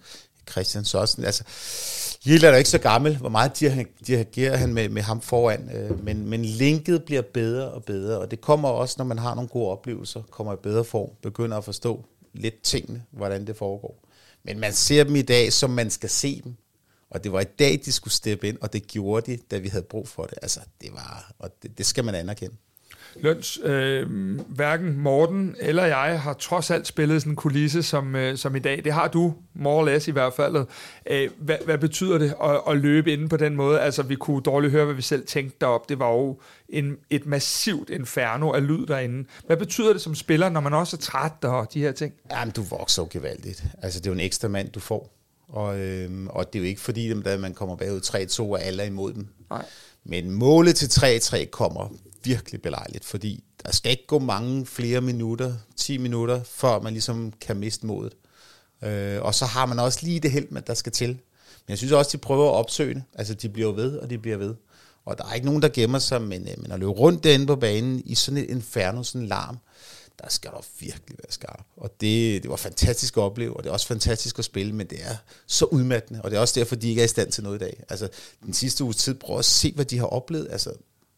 Christian Sørensen. Altså, Jelert er jo ikke så gammel. Hvor meget dirige- dirigerer han med, med ham foran? Øh, Men, men linket bliver bedre og bedre, og det kommer også, når man har nogle gode oplevelser, kommer i bedre form, begynder at forstå lidt tingene, hvordan det foregår. Men man ser dem i dag, som man skal se dem. Og det var i dag, de skulle steppe ind, og det gjorde de, da vi havde brug for det. Altså, det var, og det, det skal man anerkende. Løns, øh, hverken Morten eller jeg har trods alt spillet sådan en kulisse som, øh, som i dag. Det har du, more or less i hvert fald. Øh, hvad, hvad betyder det at, at løbe inde på den måde? Altså, vi kunne dårligt høre, hvad vi selv tænkte derop. Det var jo en, et massivt inferno af lyd derinde. Hvad betyder det som spiller, når man også er træt og de her ting? Jamen, du vokser jo gevaldigt. Altså, det er jo en ekstra mand, du får. Og, øhm, og det er jo ikke fordi, at man kommer bagud 3-2, og alle er imod dem. Nej. Men målet til 3-3 kommer virkelig belejligt, fordi der skal ikke gå mange flere minutter, 10 minutter, før man ligesom kan miste modet. Øh, og så har man også lige det held, der skal til. Men jeg synes også, de prøver at opsøge det. Altså, de bliver ved, og de bliver ved. Og der er ikke nogen, der gemmer sig, men, øh, men at løbe rundt derinde på banen i sådan et inferno, sådan en larm, der skal du virkelig være skarp. Og det, det var fantastisk at opleve, og det er også fantastisk at spille, men det er så udmattende, og det er også derfor, de ikke er i stand til noget i dag. Altså, den sidste uges tid, prøv at se, hvad de har oplevet. Altså,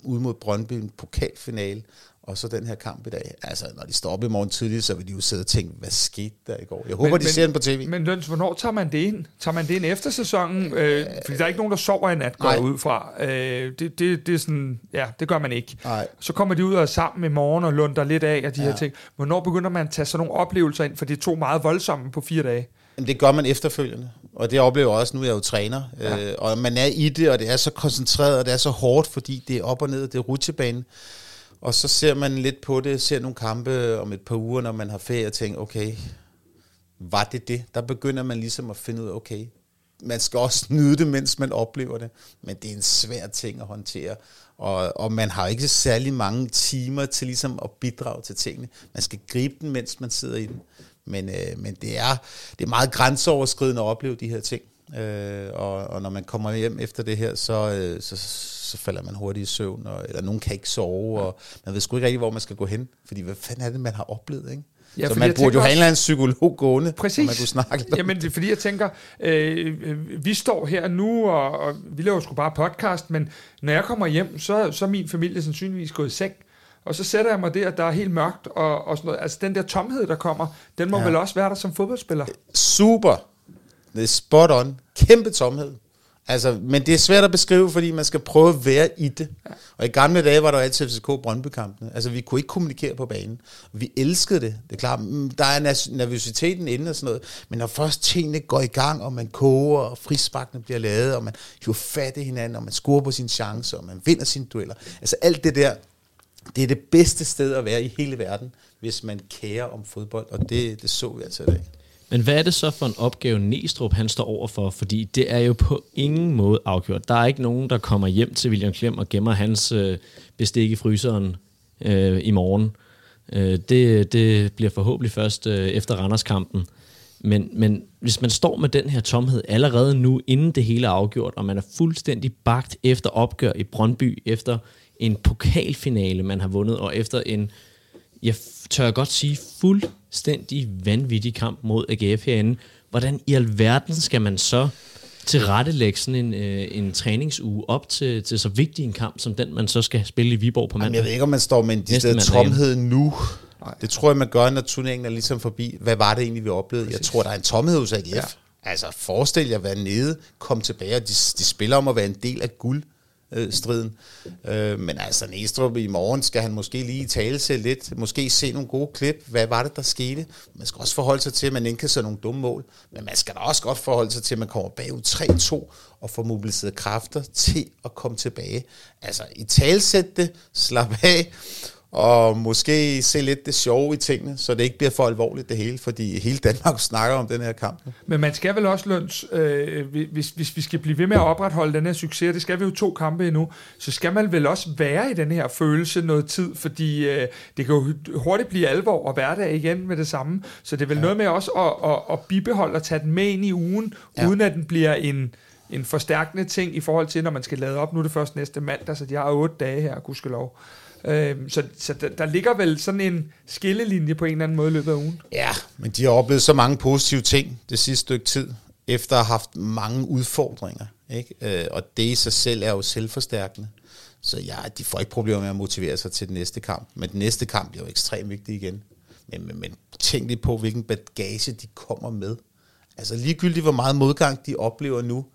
ude mod Brøndby, en pokalfinale, og så den her kamp i dag. Altså, når de står op i morgen tidligt, så vil de jo sidde og tænke, hvad skete der i går? Jeg håber, men, de men, ser den på tv. Men Løns, hvornår tager man det ind? Tager man det ind efter sæsonen? Øh, fordi der er ikke nogen, der sover i nat, går Nej. ud fra. Øh, det, det, det, er sådan, ja, det gør man ikke. Nej. Så kommer de ud og er sammen i morgen og lunder lidt af af de ja. her ting. Hvornår begynder man at tage sådan nogle oplevelser ind? For det er to meget voldsomme på fire dage. Jamen, det gør man efterfølgende, og det oplever jeg også, nu er jeg jo træner, ja. øh, og man er i det, og det er så koncentreret, og det er så hårdt, fordi det er op og ned, det er rutsjebanen. Og så ser man lidt på det, ser nogle kampe om et par uger, når man har ferie, og tænker, okay, var det det? Der begynder man ligesom at finde ud af, okay, man skal også [laughs] nyde det, mens man oplever det, men det er en svær ting at håndtere, og, og man har ikke særlig mange timer til ligesom at bidrage til tingene. Man skal gribe den, mens man sidder i den. Men, øh, men det, er, det er meget grænseoverskridende at opleve de her ting. Øh, og, og når man kommer hjem efter det her, så, øh, så, så falder man hurtigt i søvn, og, eller nogen kan ikke sove, og man ved sgu ikke rigtig, hvor man skal gå hen, fordi hvad fanden er det, man har oplevet, ikke? Ja, så man burde jo have en eller anden psykolog gående, præcis. man kunne snakke lidt Jamen, det er fordi, jeg tænker, øh, øh, vi står her nu, og, og vi laver sgu bare podcast, men når jeg kommer hjem, så, så er min familie sandsynligvis gået i seng, og så sætter jeg mig der, der er helt mørkt, og, og sådan noget. Altså, den der tomhed, der kommer, den må ja. vel også være der som fodboldspiller? Super! Det er spot on. Kæmpe tomhed. Altså, men det er svært at beskrive, fordi man skal prøve at være i det. Ja. Og i gamle dage var der altid FCK Brøndby-kampene. Altså, vi kunne ikke kommunikere på banen. Vi elskede det. Det er klart, mm, der er nervøsiteten inde og sådan noget. Men når først tingene går i gang, og man koger, og frisparkene bliver lavet, og man hiver fat i hinanden, og man scorer på sine chancer, og man vinder sine dueller. Altså, alt det der, det er det bedste sted at være i hele verden, hvis man kærer om fodbold, og det, det så vi altså i dag. Men hvad er det så for en opgave, Næstrup han står over for? Fordi det er jo på ingen måde afgjort. Der er ikke nogen, der kommer hjem til William Klem og gemmer hans øh, bestik i fryseren øh, i morgen. Øh, det, det bliver forhåbentlig først øh, efter Randerskampen. Men, men hvis man står med den her tomhed allerede nu, inden det hele er afgjort, og man er fuldstændig bagt efter opgør i Brøndby, efter en pokalfinale, man har vundet, og efter en, jeg tør godt sige, fuldstændig vanvittig kamp mod AGF herinde. Hvordan i alverden skal man så tilrettelægge sådan en, øh, en træningsuge op til, til så vigtig en kamp, som den, man så skal spille i Viborg på mandag? Jamen, jeg ved ikke, om man står med en de tomhed nu. Nej. Det tror jeg, man gør, når turneringen er ligesom forbi. Hvad var det egentlig, vi oplevede? Præcis. Jeg tror, der er en tomhed hos AGF. Ja. Altså, forestil jer at være nede, komme tilbage, og de, de spiller om at være en del af guld øh, striden. Øh, men altså Næstrup i morgen skal han måske lige tale sig lidt, måske se nogle gode klip. Hvad var det, der skete? Man skal også forholde sig til, at man ikke kan nogle dumme mål, men man skal da også godt forholde sig til, at man kommer bagud 3-2 og får mobiliseret kræfter til at komme tilbage. Altså i talsæt det, slap af, og måske se lidt det sjove i tingene, så det ikke bliver for alvorligt det hele, fordi hele Danmark [laughs] snakker om den her kamp. Men man skal vel også, Løns, øh, hvis, hvis vi skal blive ved med at opretholde den her succes, det skal vi jo to kampe endnu, så skal man vel også være i den her følelse noget tid, fordi øh, det kan jo hurtigt blive alvor og hverdag igen med det samme, så det er vel ja. noget med også at, at, at bibeholde og tage den med ind i ugen, ja. uden at den bliver en en forstærkende ting i forhold til, når man skal lade op. Nu er det først næste mandag, så de har otte dage her, gudskelov. Øh, så så der, der ligger vel sådan en skillelinje på en eller anden måde i løbet af ugen. Ja, men de har oplevet så mange positive ting det sidste stykke tid, efter at have haft mange udfordringer. Ikke? Øh, og det i sig selv er jo selvforstærkende. Så ja, de får ikke problemer med at motivere sig til den næste kamp. Men den næste kamp bliver jo ekstremt vigtig igen. Men, men, men tænk lige på, hvilken bagage de kommer med. Altså ligegyldigt, hvor meget modgang de oplever nu,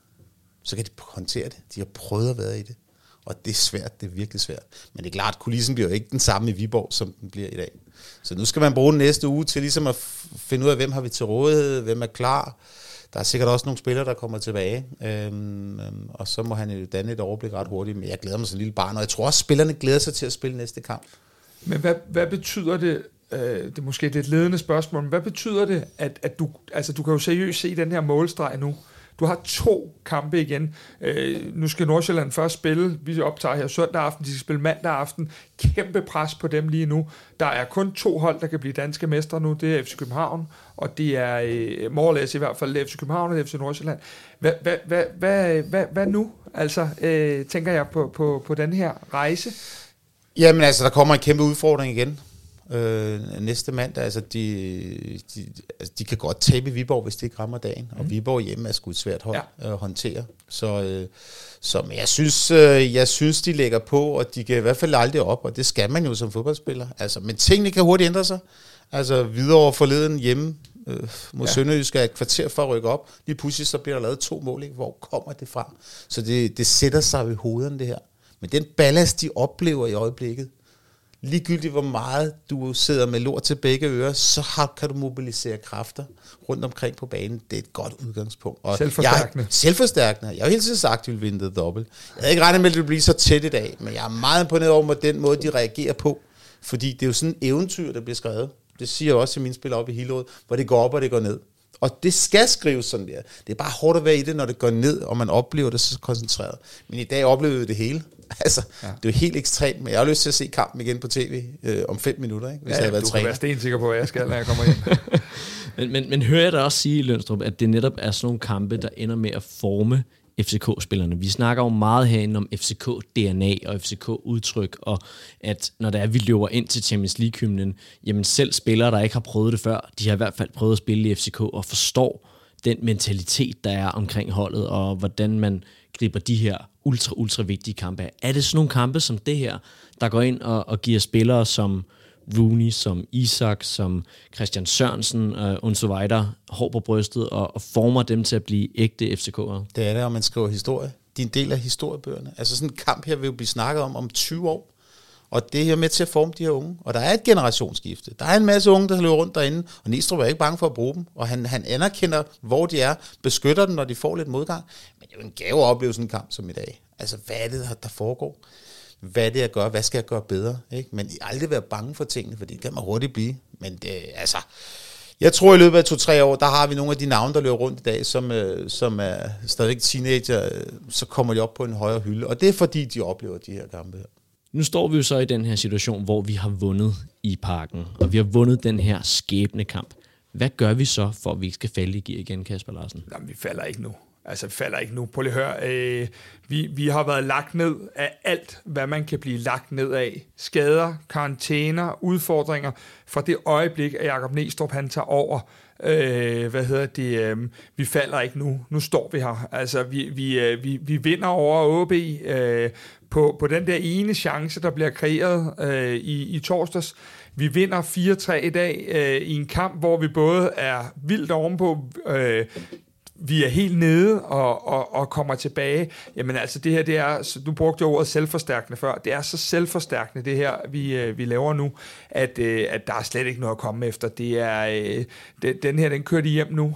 så kan de håndtere det. De har prøvet at være i det. Og det er svært, det er virkelig svært. Men det er klart, kulissen bliver jo ikke den samme i Viborg, som den bliver i dag. Så nu skal man bruge den næste uge til ligesom at finde ud af, hvem har vi til rådighed, hvem er klar. Der er sikkert også nogle spillere, der kommer tilbage, øhm, øhm, og så må han jo danne et overblik ret hurtigt. Men jeg glæder mig som lille barn, og jeg tror også, at spillerne glæder sig til at spille næste kamp. Men hvad, hvad betyder det, øh, det er måske et lidt ledende spørgsmål, men hvad betyder det, at, at du, altså du kan jo seriøst se den her målstreg nu, du har to kampe igen. Øh, nu skal Nordsjælland først spille. Vi optager her søndag aften. De skal spille mandag aften. Kæmpe pres på dem lige nu. Der er kun to hold, der kan blive danske mestre nu. Det er FC København, og det er øh, Morlæs i hvert fald FC København og FC Nordsjælland. Hvad, hvad, hvad, hvad, hvad, hvad nu? Altså, øh, tænker jeg på, på, på den her rejse. Jamen altså, der kommer en kæmpe udfordring igen øh, næste mandag. Altså, de, de, altså, de kan godt tabe Viborg, hvis det ikke rammer dagen. Mm. Og mhm. Viborg hjemme er sgu et svært hold ja. at håndtere. Så, øh, så men jeg, synes, øh, jeg synes, de lægger på, og de kan i hvert fald aldrig op, og det skal man jo som fodboldspiller. Altså, men tingene kan hurtigt ændre sig. Altså, videre forleden hjemme øh, mod ja. Sønderjysk er et kvarter for at rykke op. Lige pludselig så bliver der lavet to mål. Ikke? Hvor kommer det fra? Så det, det sætter sig ved hovederne, det her. Men den ballast, de oplever i øjeblikket, ligegyldigt hvor meget du sidder med lort til begge ører, så har, kan du mobilisere kræfter rundt omkring på banen. Det er et godt udgangspunkt. Og selvforstærkende. Jeg, selvforstærkende. Jeg har hele tiden sagt, at de vil vinde det dobbelt. Jeg havde ikke regnet med, at det ville blive så tæt i dag, men jeg er meget imponeret over den måde, de reagerer på. Fordi det er jo sådan et eventyr, der bliver skrevet. Det siger jeg også til mine spillere op i Hillerød, hvor det går op og det går ned. Og det skal skrives sådan der. Det er bare hårdt at være i det, når det går ned, og man oplever det så koncentreret. Men i dag oplevede vi det hele. [laughs] altså, ja. det er jo helt ekstremt, men jeg har lyst til at se kampen igen på tv øh, om fem minutter, ikke, hvis ja, jeg havde været du træner. kan være sikker på, at jeg skal, når jeg kommer ind. [laughs] men, men, men hører jeg dig også sige, Lønstrup, at det netop er sådan nogle kampe, der ender med at forme FCK-spillerne. Vi snakker jo meget herinde om FCK-DNA og FCK-udtryk, og at når der er, vi løber ind til Champions League-hymnen, jamen selv spillere, der ikke har prøvet det før, de har i hvert fald prøvet at spille i FCK og forstår den mentalitet, der er omkring holdet, og hvordan man griber de her ultra, ultra vigtige kampe af. Er det sådan nogle kampe som det her, der går ind og, og giver spillere som Rooney, som Isak, som Christian Sørensen øh, og så videre hår på brystet og, og former dem til at blive ægte FCK'ere? Det er det, og man skriver historie. Det er en del af historiebøgerne. Altså sådan en kamp her vil jo blive snakket om om 20 år. Og det er med til at forme de her unge. Og der er et generationsskifte. Der er en masse unge, der løber rundt derinde, og Næstrup er ikke bange for at bruge dem. Og han, han anerkender, hvor de er, beskytter dem, når de får lidt modgang. Men det er jo en gave at opleve sådan en kamp som i dag. Altså, hvad er det, der foregår? Hvad er det, jeg gør? Hvad skal jeg gøre bedre? Ikke? Men aldrig være bange for tingene, for det kan man hurtigt blive. Men det, altså, jeg tror, i løbet af to-tre år, der har vi nogle af de navne, der løber rundt i dag, som, øh, som er stadigvæk teenager, øh, så kommer de op på en højere hylde. Og det er fordi, de oplever de her kampe her. Nu står vi jo så i den her situation, hvor vi har vundet i parken, og vi har vundet den her skæbne kamp. Hvad gør vi så, for at vi ikke skal falde i gear igen, Kasper Larsen? Jamen, vi falder ikke nu. Altså, falder ikke nu. Prøv lige at høre. Øh, vi, vi har været lagt ned af alt, hvad man kan blive lagt ned af. Skader, karantæner, udfordringer. Fra det øjeblik, at Jakob Næstrup han tager over, øh, hvad hedder det, øh, vi falder ikke nu. Nu står vi her. Altså, vi, vi, øh, vi, vi vinder over OB øh, på, på den der ene chance, der bliver kreeret øh, i, i torsdags. Vi vinder 4-3 i dag øh, i en kamp, hvor vi både er vildt ovenpå, øh, vi er helt nede og, og, og kommer tilbage. Jamen altså, det her, det er, du brugte jo ordet selvforstærkende før, det er så selvforstærkende, det her, vi, øh, vi laver nu, at, øh, at der er slet ikke noget at komme efter. Det er, øh, den her, den kører de hjem nu.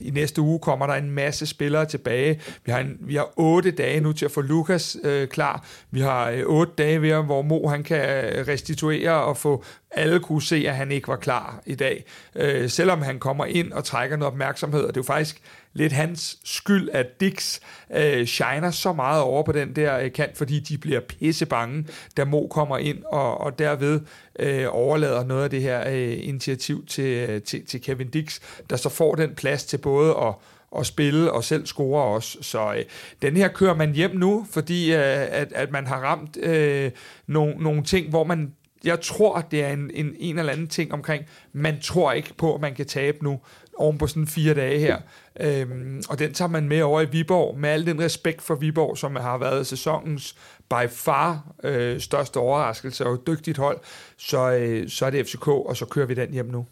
I næste uge kommer der en masse spillere tilbage. Vi har, en, vi har otte dage nu til at få Lukas øh, klar. Vi har otte dage ved, hvor Mo han kan restituere og få alle kunne se, at han ikke var klar i dag. Øh, selvom han kommer ind og trækker noget opmærksomhed, og det er jo faktisk lidt hans skyld, at Dix øh, shiner så meget over på den der øh, kant, fordi de bliver pisse bange, da Mo kommer ind og, og derved øh, overlader noget af det her øh, initiativ til, øh, til, til Kevin Dix, der så får den plads til både at og spille og selv score også. Så øh, den her kører man hjem nu, fordi øh, at, at man har ramt øh, nogle, nogle ting, hvor man jeg tror, det er en, en, en eller anden ting omkring, man tror ikke på, at man kan tabe nu, oven på sådan fire dage her. Øhm, og den tager man med over i Viborg, med al den respekt for Viborg, som har været sæsonens by far øh, største overraskelse og dygtigt hold, så, øh, så er det FCK, og så kører vi den hjem nu.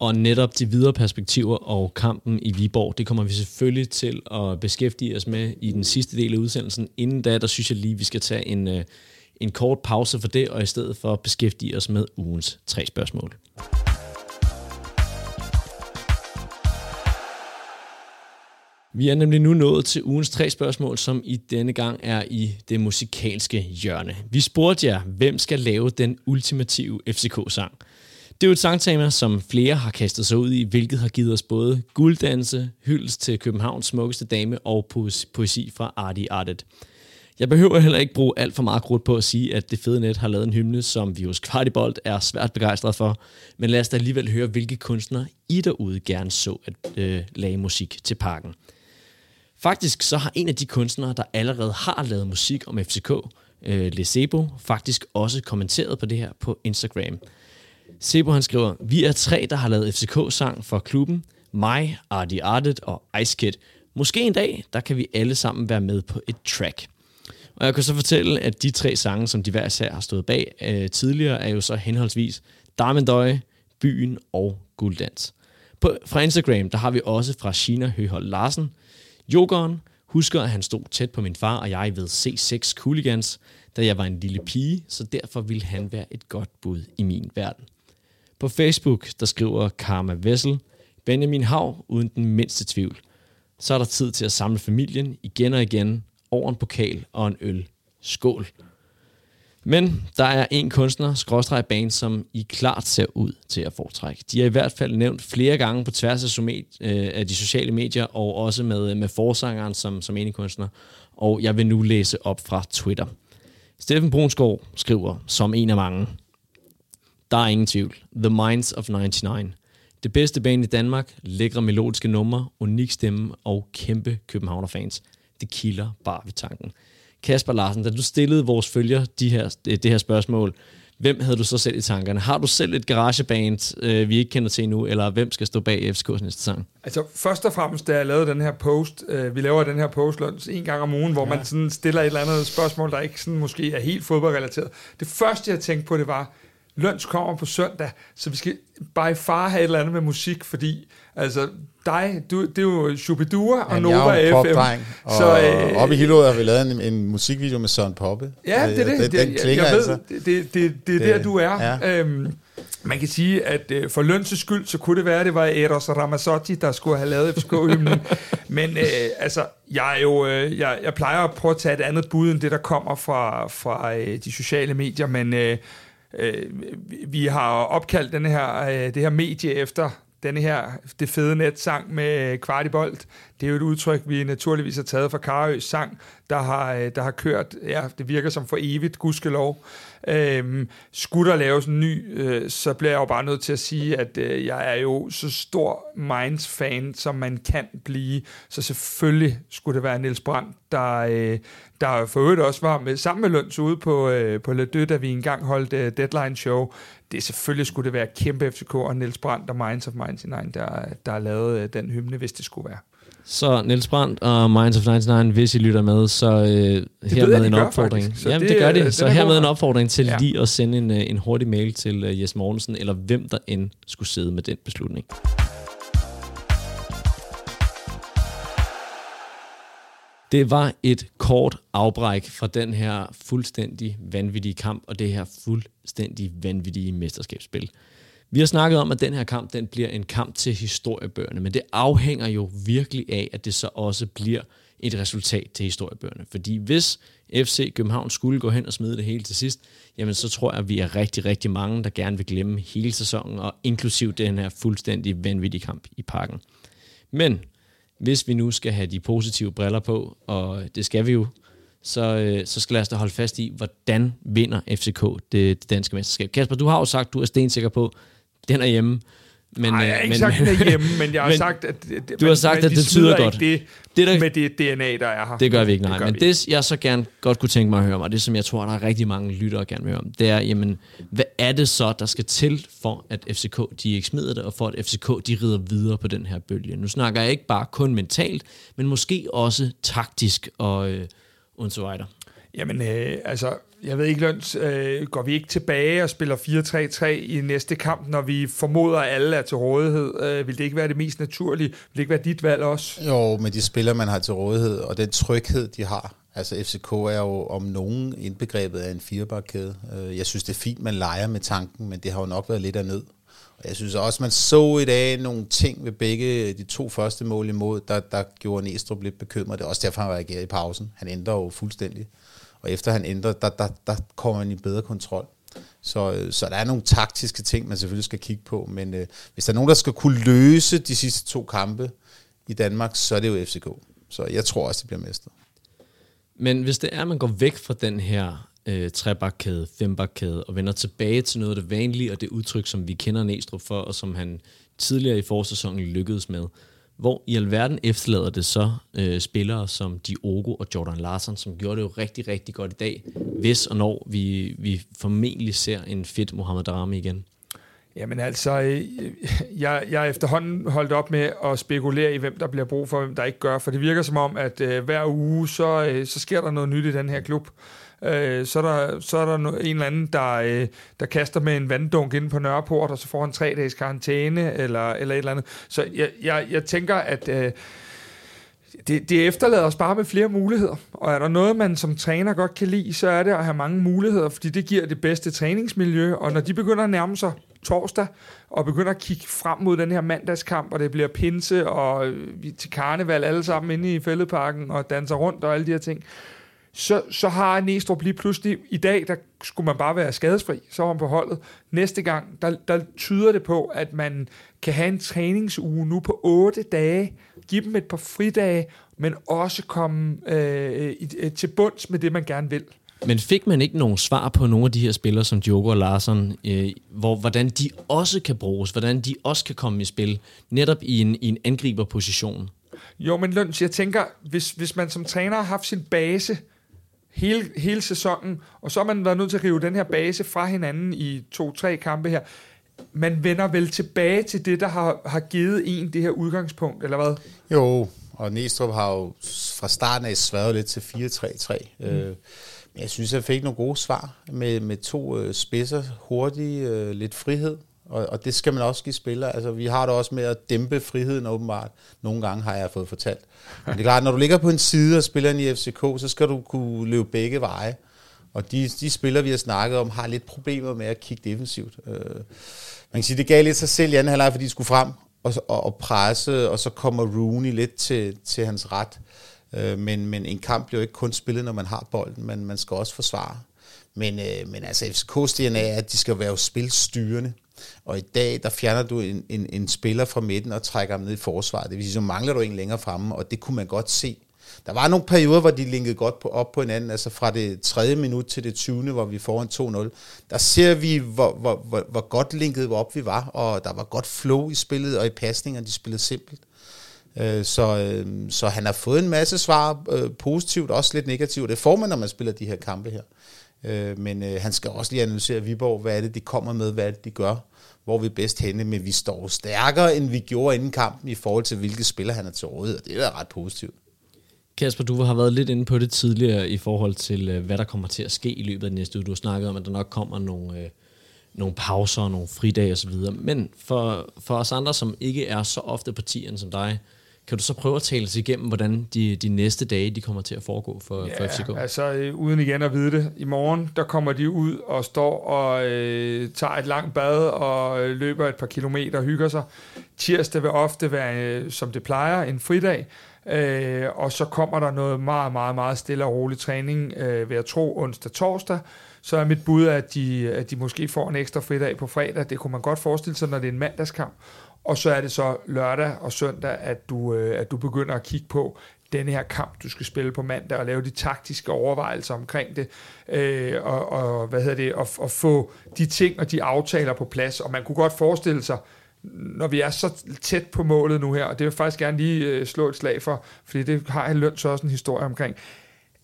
Og netop de videre perspektiver og kampen i Viborg, det kommer vi selvfølgelig til at beskæftige os med i den sidste del af udsendelsen. Inden da, der synes jeg lige, vi skal tage en, øh, en kort pause for det, og i stedet for beskæftige os med ugens tre spørgsmål. Vi er nemlig nu nået til ugens tre spørgsmål, som i denne gang er i det musikalske hjørne. Vi spurgte jer, hvem skal lave den ultimative FCK-sang? Det er jo et sangtema, som flere har kastet sig ud i, hvilket har givet os både gulddanse, hyldest til Københavns smukkeste dame og poesi fra Artie Artet. Jeg behøver heller ikke bruge alt for meget krudt på at sige, at det fede net har lavet en hymne, som vi hos Kvartibolt er svært begejstret for. Men lad os da alligevel høre, hvilke kunstnere I derude gerne så at øh, lage musik til parken. Faktisk så har en af de kunstnere, der allerede har lavet musik om FCK, øh, Lesebo, faktisk også kommenteret på det her på Instagram. Sebo han skriver, vi er tre, der har lavet FCK-sang for klubben. Mig, Artie Artet og Ice Kid. Måske en dag, der kan vi alle sammen være med på et track. Og jeg kan så fortælle, at de tre sange, som de hver især har stået bag øh, tidligere, er jo så henholdsvis Darmendøje, Byen og Gulddans. På, fra Instagram, der har vi også fra China Høhold Larsen. Jokeren husker, at han stod tæt på min far og jeg ved C6 Cooligans, da jeg var en lille pige, så derfor ville han være et godt bud i min verden. På Facebook, der skriver Karma Vessel, Benjamin Hav uden den mindste tvivl. Så er der tid til at samle familien igen og igen over en pokal og en øl. Skål. Men der er en kunstner, skråstreg band, som I klart ser ud til at foretrække. De er i hvert fald nævnt flere gange på tværs af, somet, øh, af de sociale medier, og også med, øh, med forsangeren som, som enig kunstner. Og jeg vil nu læse op fra Twitter. Steffen Brunsgaard skriver, som en af mange, der er ingen tvivl. The Minds of 99. Det bedste band i Danmark, lækre melodiske numre, unik stemme og kæmpe Københavner-fans. Det kilder bare ved tanken. Kasper Larsen, da du stillede vores følger de her, det her spørgsmål, hvem havde du så selv i tankerne? Har du selv et garageband, øh, vi ikke kender til endnu, eller hvem skal stå bag FCK's næste sang? Altså først og fremmest, da jeg lavede den her post, øh, vi laver den her post en gang om ugen, hvor ja. man sådan stiller et eller andet spørgsmål, der ikke sådan måske er helt fodboldrelateret. Det første, jeg tænkte på, det var, Løns kommer på søndag, så vi skal by far have et eller andet med musik, fordi altså dig, du, det er jo Shubidua og Nova jeg er FM. Og så, øh, oppe i Hillerød har vi lavet en, en musikvideo med Søren Poppe. Ja, det er det. Den, den klinger jeg, ved, altså. det, det, det, det er der, du er. Ja. Øhm, man kan sige, at øh, for løns skyld, så kunne det være, at det var Eros Ramazzotti, der skulle have lavet FCK-hymnen. [laughs] Men øh, altså, jeg, er jo, øh, jeg, jeg plejer at prøve at tage et andet bud, end det, der kommer fra, fra øh, de sociale medier, men... Øh, Øh, vi har opkaldt den her, øh, det her medie efter den her, det fede net-sang med øh, kvartibolt. Det er jo et udtryk, vi naturligvis har taget fra Karøs sang, der har, øh, der har kørt, ja, det virker som for evigt, gudskelov. Øhm, skulle der laves en ny, øh, så bliver jeg jo bare nødt til at sige, at øh, jeg er jo så stor Minds-fan, som man kan blive. Så selvfølgelig skulle det være Niels Brandt, der, øh, der for øvrigt også var med, sammen med Løns ude på, øh, på Le Deux, da vi engang holdt øh, Deadline Show. Det selvfølgelig skulle det være kæmpe FCK og Niels Brandt og Minds of 99, der, der lavede øh, den hymne, hvis det skulle være. Så Niels Brandt og Minds of 99, hvis I lytter med, så øh, hermed en opfordring. Så Jamen, det, det gør de. Så hermed en opfordring til ja. lige at sende en, øh, en hurtig mail til uh, Jes Mortensen, eller hvem der end skulle sidde med den beslutning. Det var et kort afbræk fra den her fuldstændig vanvittige kamp, og det her fuldstændig vanvittige mesterskabsspil. Vi har snakket om, at den her kamp den bliver en kamp til historiebøgerne, men det afhænger jo virkelig af, at det så også bliver et resultat til historiebøgerne. Fordi hvis FC København skulle gå hen og smide det hele til sidst, jamen så tror jeg, at vi er rigtig, rigtig mange, der gerne vil glemme hele sæsonen, og inklusiv den her fuldstændig vanvittige kamp i parken. Men hvis vi nu skal have de positive briller på, og det skal vi jo, så, øh, så skal lad os da holde fast i, hvordan vinder FCK det, det danske mesterskab. Kasper, du har jo sagt, du er stensikker på, den er hjemme. Men, Nej, jeg har øh, ikke men, sagt, den er [laughs] hjemme, men jeg har men, sagt, at... Det, du har sagt, at det tyder godt. Det, det der, med det DNA, der er her. Det gør vi ikke, nej. Det men vi. det, jeg så gerne godt kunne tænke mig at høre om, og det som jeg tror, der er rigtig mange lyttere gerne vil høre om, det er, jamen, hvad er det så, der skal til for, at FCK de ikke smider det, og for at FCK de rider videre på den her bølge? Nu snakker jeg ikke bare kun mentalt, men måske også taktisk og, øh, og så videre. Jamen, øh, altså, jeg ved ikke, Løns, øh, går vi ikke tilbage og spiller 4-3-3 i næste kamp, når vi formoder, at alle er til rådighed? Øh, vil det ikke være det mest naturlige? Vil det ikke være dit valg også? Jo, med de spillere, man har til rådighed, og den tryghed, de har. Altså FCK er jo om nogen indbegrebet af en firebakkæde. Øh, jeg synes, det er fint, man leger med tanken, men det har jo nok været lidt af nød. Og jeg synes også, man så i dag nogle ting ved begge de to første mål imod, der, der gjorde Næstrup lidt bekymret. Det er også derfor, han reagerede i pausen. Han ændrer jo fuldstændig. Og efter han ændrer, der, der, der kommer han i bedre kontrol. Så, øh, så der er nogle taktiske ting, man selvfølgelig skal kigge på, men øh, hvis der er nogen, der skal kunne løse de sidste to kampe i Danmark, så er det jo FCK. Så jeg tror også, det bliver mestre. Men hvis det er, at man går væk fra den her øh, trebakkæde, fembakkæde, og vender tilbage til noget af det vanlige, og det udtryk, som vi kender Næstrup for, og som han tidligere i forsæsonen lykkedes med, hvor i alverden efterlader det så øh, spillere som Diogo og Jordan Larsen, som gjorde det jo rigtig, rigtig godt i dag, hvis og når vi, vi formentlig ser en fedt Mohamed Darami igen? Jamen altså, øh, jeg, jeg er efterhånden holdt op med at spekulere i, hvem der bliver brug for, hvem der ikke gør, for det virker som om, at øh, hver uge, så, øh, så sker der noget nyt i den her klub. Øh, så er der, så er der en eller anden, der, øh, der kaster med en vanddunk inde på Nørreport, og så får han tre dages karantæne, eller, eller et eller andet. Så jeg, jeg, jeg tænker, at... Øh, det, det efterlader os bare med flere muligheder. Og er der noget, man som træner godt kan lide, så er det at have mange muligheder, fordi det giver det bedste træningsmiljø. Og når de begynder at nærme sig torsdag, og begynder at kigge frem mod den her mandagskamp, og det bliver pinse, og vi til karneval alle sammen inde i fældeparken, og danser rundt og alle de her ting, så, så har Næstrup lige pludselig, i dag, der skulle man bare være skadesfri, så var han på holdet. Næste gang, der, der tyder det på, at man kan have en træningsuge nu på 8 dage, give dem et par fridage, men også komme øh, i, øh, til bunds med det, man gerne vil. Men fik man ikke nogen svar på nogle af de her spillere som Diogo og Larsen, øh, hvor, hvordan de også kan bruges, hvordan de også kan komme i spil, netop i en, i en angriberposition? Jo, men Lunds, jeg tænker, hvis, hvis man som træner har haft sin base hele, hele sæsonen, og så har man været nødt til at rive den her base fra hinanden i to-tre kampe her, man vender vel tilbage til det, der har, har givet en det her udgangspunkt, eller hvad? Jo, og Næstrup har jo fra starten af sværet lidt til 4-3-3. Mm. Øh, jeg synes, jeg fik nogle gode svar med, med to øh, spidser, hurtig, øh, lidt frihed, og, og det skal man også give spillere. Altså, vi har det også med at dæmpe friheden åbenbart. Nogle gange har jeg fået fortalt. Men det er klart, når du ligger på en side og spiller i FCK, så skal du kunne løbe begge veje. Og de, de spillere, vi har snakket om, har lidt problemer med at kigge defensivt. Øh, man kan sige, det gav lidt sig selv i anden halvleg, fordi de skulle frem og, og, og presse, og så kommer Rooney lidt til, til hans ret. Øh, men, men en kamp bliver jo ikke kun spillet, når man har bolden, men man skal også forsvare. Men, øh, men altså FCK's DNA er, at de skal være spilstyrende. Og i dag, der fjerner du en, en, en spiller fra midten og trækker ham ned i forsvaret. Det vil sige, så mangler du en længere fremme, og det kunne man godt se. Der var nogle perioder, hvor de linkede godt på, op på hinanden, altså fra det tredje minut til det 20. hvor vi får en 2-0. Der ser vi, hvor, hvor, hvor, hvor godt linket op vi var, og der var godt flow i spillet og i pasninger, de spillede simpelt. Øh, så, øh, så han har fået en masse svar, øh, positivt, også lidt negativt. Det får man, når man spiller de her kampe her. Øh, men øh, han skal også lige analysere Viborg, hvad er det, de kommer med, hvad er det, de gør hvor vi er bedst henne, men vi står stærkere, end vi gjorde inden kampen, i forhold til, hvilke spillere han er til rådighed, og det er da ret positivt. Kasper, du har været lidt inde på det tidligere i forhold til, øh, hvad der kommer til at ske i løbet af næste uge. Du har snakket om, at der nok kommer nogle, øh, nogle pauser, og nogle fridage osv. Men for, for os andre, som ikke er så ofte partierne som dig, kan du så prøve at tale sig igennem, hvordan de, de næste dage de kommer til at foregå for, ja, for FCK? altså øh, uden igen at vide det. I morgen, der kommer de ud og står og øh, tager et langt bad og øh, løber et par kilometer og hygger sig. Tirsdag vil ofte være, øh, som det plejer, en fridag. Øh, og så kommer der noget meget, meget, meget stille og rolig træning, øh, ved at tro, onsdag-torsdag. Så er mit bud, at de, at de måske får en ekstra fridag på fredag. Det kunne man godt forestille sig, når det er en mandagskamp. Og så er det så lørdag og søndag, at du, øh, at du begynder at kigge på denne her kamp, du skal spille på mandag, og lave de taktiske overvejelser omkring det, øh, og, og, hvad hedder det, og, og få de ting og de aftaler på plads. Og man kunne godt forestille sig, når vi er så tæt på målet nu her, og det vil jeg faktisk gerne lige øh, slå et slag for, fordi det har jeg lønt så også en historie omkring,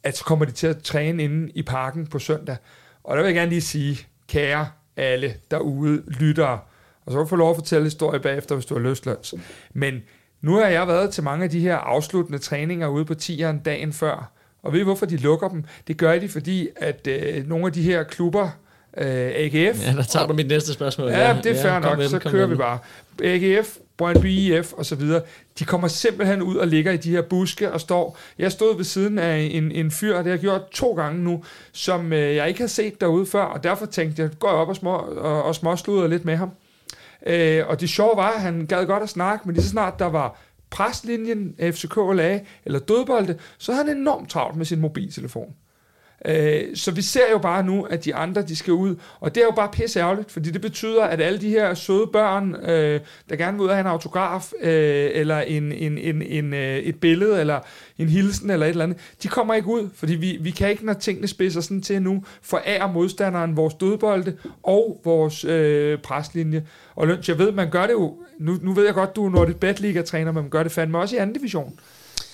at så kommer de til at træne inde i parken på søndag. Og der vil jeg gerne lige sige, kære alle derude, lyttere, og så kan du få lov at fortælle historie bagefter, hvis du har lyst, Løns. Men nu har jeg været til mange af de her afsluttende træninger ude på tieren dagen før. Og ved I, hvorfor de lukker dem? Det gør de, fordi at øh, nogle af de her klubber, øh, AGF... Ja, der tager du mit næste spørgsmål. Ja, ja det er fair ja, nok, så kører vi bare. AGF, Brøndby IF og så videre, de kommer simpelthen ud og ligger i de her buske og står. Jeg stod ved siden af en, en fyr, og det har jeg gjort to gange nu, som øh, jeg ikke har set derude før, og derfor tænkte jeg, går jeg op og, små, og, og småsluder lidt med ham. Øh, og det sjove var, at han gad godt at snakke, men lige så snart der var preslinjen, FCK lagde, eller dødbolde, så havde han enormt travlt med sin mobiltelefon. Øh, så vi ser jo bare nu, at de andre, de skal ud, og det er jo bare pisse ærgerligt, fordi det betyder, at alle de her søde børn, øh, der gerne vil ud og have en autograf, øh, eller en, en, en, en, øh, et billede, eller en hilsen, eller et eller andet, de kommer ikke ud, fordi vi, vi kan ikke, når tingene spidser sådan til nu, forære modstanderen vores dødbolde og vores øh, preslinje. Og Løns, jeg ved, man gør det jo, nu, nu ved jeg godt, du er Nordic Bet Liga-træner, men man gør det fandme også i anden division.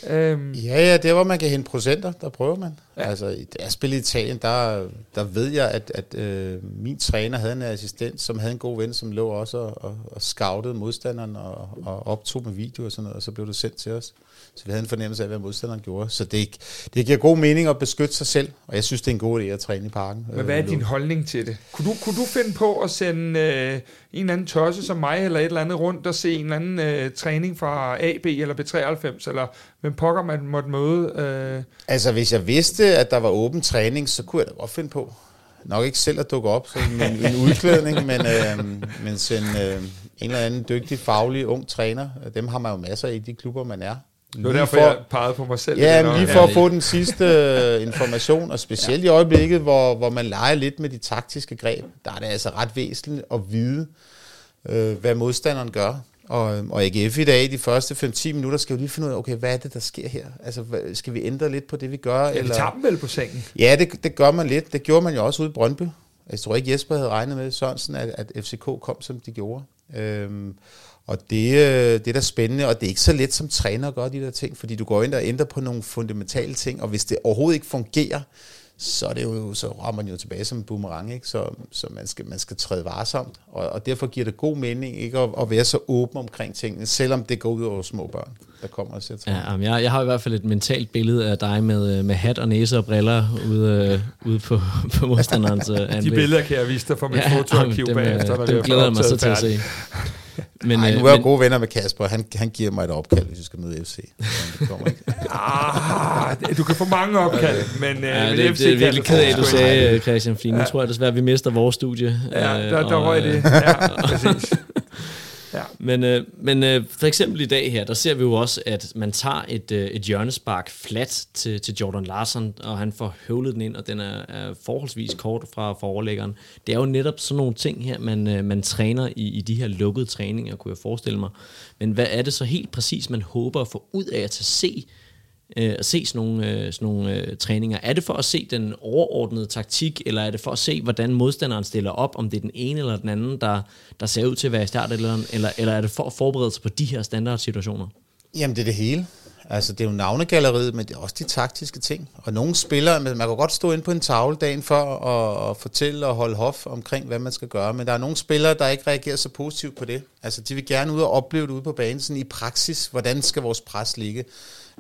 Øhm. Ja, ja, det er, hvor man kan hente procenter, der prøver man. Ja. Altså, jeg spillede i Italien, der, der ved jeg, at, at øh, min træner havde en assistent, som havde en god ven, som lå også og, og, og scoutede modstanderen og, og optog med video og sådan noget, og så blev det sendt til os. Så vi havde en fornemmelse af, hvad modstanderen gjorde. Så det, det giver god mening at beskytte sig selv, og jeg synes, det er en god idé at træne i parken. Men hvad er øh, din holdning til det? Kunne du, kunne du finde på at sende øh, en eller anden tosse som mig, eller et eller andet rundt og se en eller anden øh, træning fra AB eller B93, eller hvem pokker man måtte møde? Øh? Altså, hvis jeg vidste, at der var åben træning, så kunne jeg da godt finde på. Nok ikke selv at dukke op som en, en udklædning, [laughs] men, øh, men sende øh, en eller anden dygtig, faglig, ung træner. Dem har man jo masser i de klubber, man er. Det var derfor, for, jeg pegede på mig selv. Ja, men lige for at få den sidste øh, information, og specielt ja. i øjeblikket, hvor, hvor man leger lidt med de taktiske greb, der er det altså ret væsentligt at vide, øh, hvad modstanderen gør. Og, og AGF i dag, de første 5-10 minutter, skal jo lige finde ud af, okay, hvad er det, der sker her? Altså, hvad, skal vi ændre lidt på det, vi gør? Ja, eller? tager dem vel på sengen. Ja, det, det gør man lidt. Det gjorde man jo også ude i Brøndby. Jeg tror ikke, Jesper havde regnet med Sørensen, at, at FCK kom, som de gjorde. Øhm, og det, øh, det er da spændende, og det er ikke så let som træner at gøre de der ting, fordi du går ind og ændrer på nogle fundamentale ting, og hvis det overhovedet ikke fungerer, så, er det jo, så rammer man jo tilbage som en boomerang, ikke? Så, så man, skal, man skal træde varsomt, og, og derfor giver det god mening ikke at, at være så åben omkring tingene, selvom det går ud over små børn, der kommer og sætter ja, jeg, jeg har i hvert fald et mentalt billede af dig med, øh, med hat og næse og briller ude, ude på, [laughs] på modstanderens [laughs] anlæg. De billeder kan jeg vise dig fra mit ja, fotoarkiv bagefter. Dem, dem glæder jeg mig så til at se. [laughs] Men, Ej, nu er jeg men, gode venner med Kasper. Han, han giver mig et opkald, hvis vi skal møde FC. det kommer ikke. ah, du kan få mange opkald, men, ja, men det, FC det er virkelig ked af, du sagde, Christian, fordi ja. nu tror jeg desværre, at vi mister vores studie. Ja, der, der og, røg det. Ja, [laughs] præcis. Ja. Men, øh, men øh, for eksempel i dag her, der ser vi jo også, at man tager et, øh, et hjørnespark flat til, til Jordan Larsen, og han får høvlet den ind, og den er, er forholdsvis kort fra forlæggeren. Det er jo netop sådan nogle ting her, man, øh, man træner i, i de her lukkede træninger, kunne jeg forestille mig. Men hvad er det så helt præcis, man håber at få ud af at se øh, at se sådan nogle, øh, sådan nogle øh, træninger? Er det for at se den overordnede taktik, eller er det for at se, hvordan modstanderen stiller op, om det er den ene eller den anden, der, der ser ud til at være i start, eller, eller, eller er det for at forberede sig på de her standardsituationer? Jamen, det er det hele. Altså, det er jo navnegalleriet, men det er også de taktiske ting. Og nogle spillere, man kan godt stå ind på en tavle dagen før og, og fortælle og holde hof omkring, hvad man skal gøre, men der er nogle spillere, der ikke reagerer så positivt på det. Altså, de vil gerne ud og opleve det ude på banen, sådan i praksis. Hvordan skal vores pres ligge?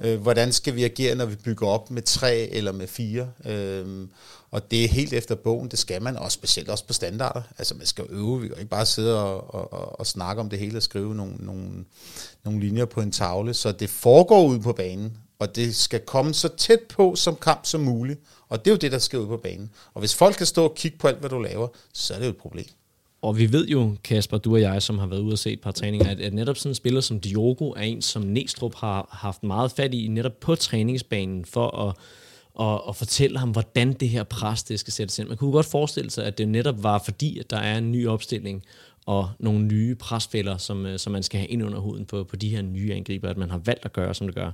Øh, hvordan skal vi agere, når vi bygger op med tre eller med fire? Øh, og det er helt efter bogen, det skal man, og specielt også på standarder. Altså man skal øve, vi kan ikke bare sidde og, og, og snakke om det hele og skrive nogle, nogle, nogle linjer på en tavle. Så det foregår ude på banen, og det skal komme så tæt på som kamp som muligt. Og det er jo det, der sker ude på banen. Og hvis folk kan stå og kigge på alt, hvad du laver, så er det jo et problem. Og vi ved jo, Kasper, du og jeg, som har været ude og se et par træninger, at, at netop sådan en spiller som Diogo er en, som Næstrup har haft meget fat i, netop på træningsbanen, for at, at, at fortælle ham, hvordan det her pres, det skal sættes ind. Man kunne godt forestille sig, at det netop var fordi, at der er en ny opstilling, og nogle nye presfælder, som, øh, som man skal have ind under huden på, på de her nye angriber, at man har valgt at gøre, som det gør.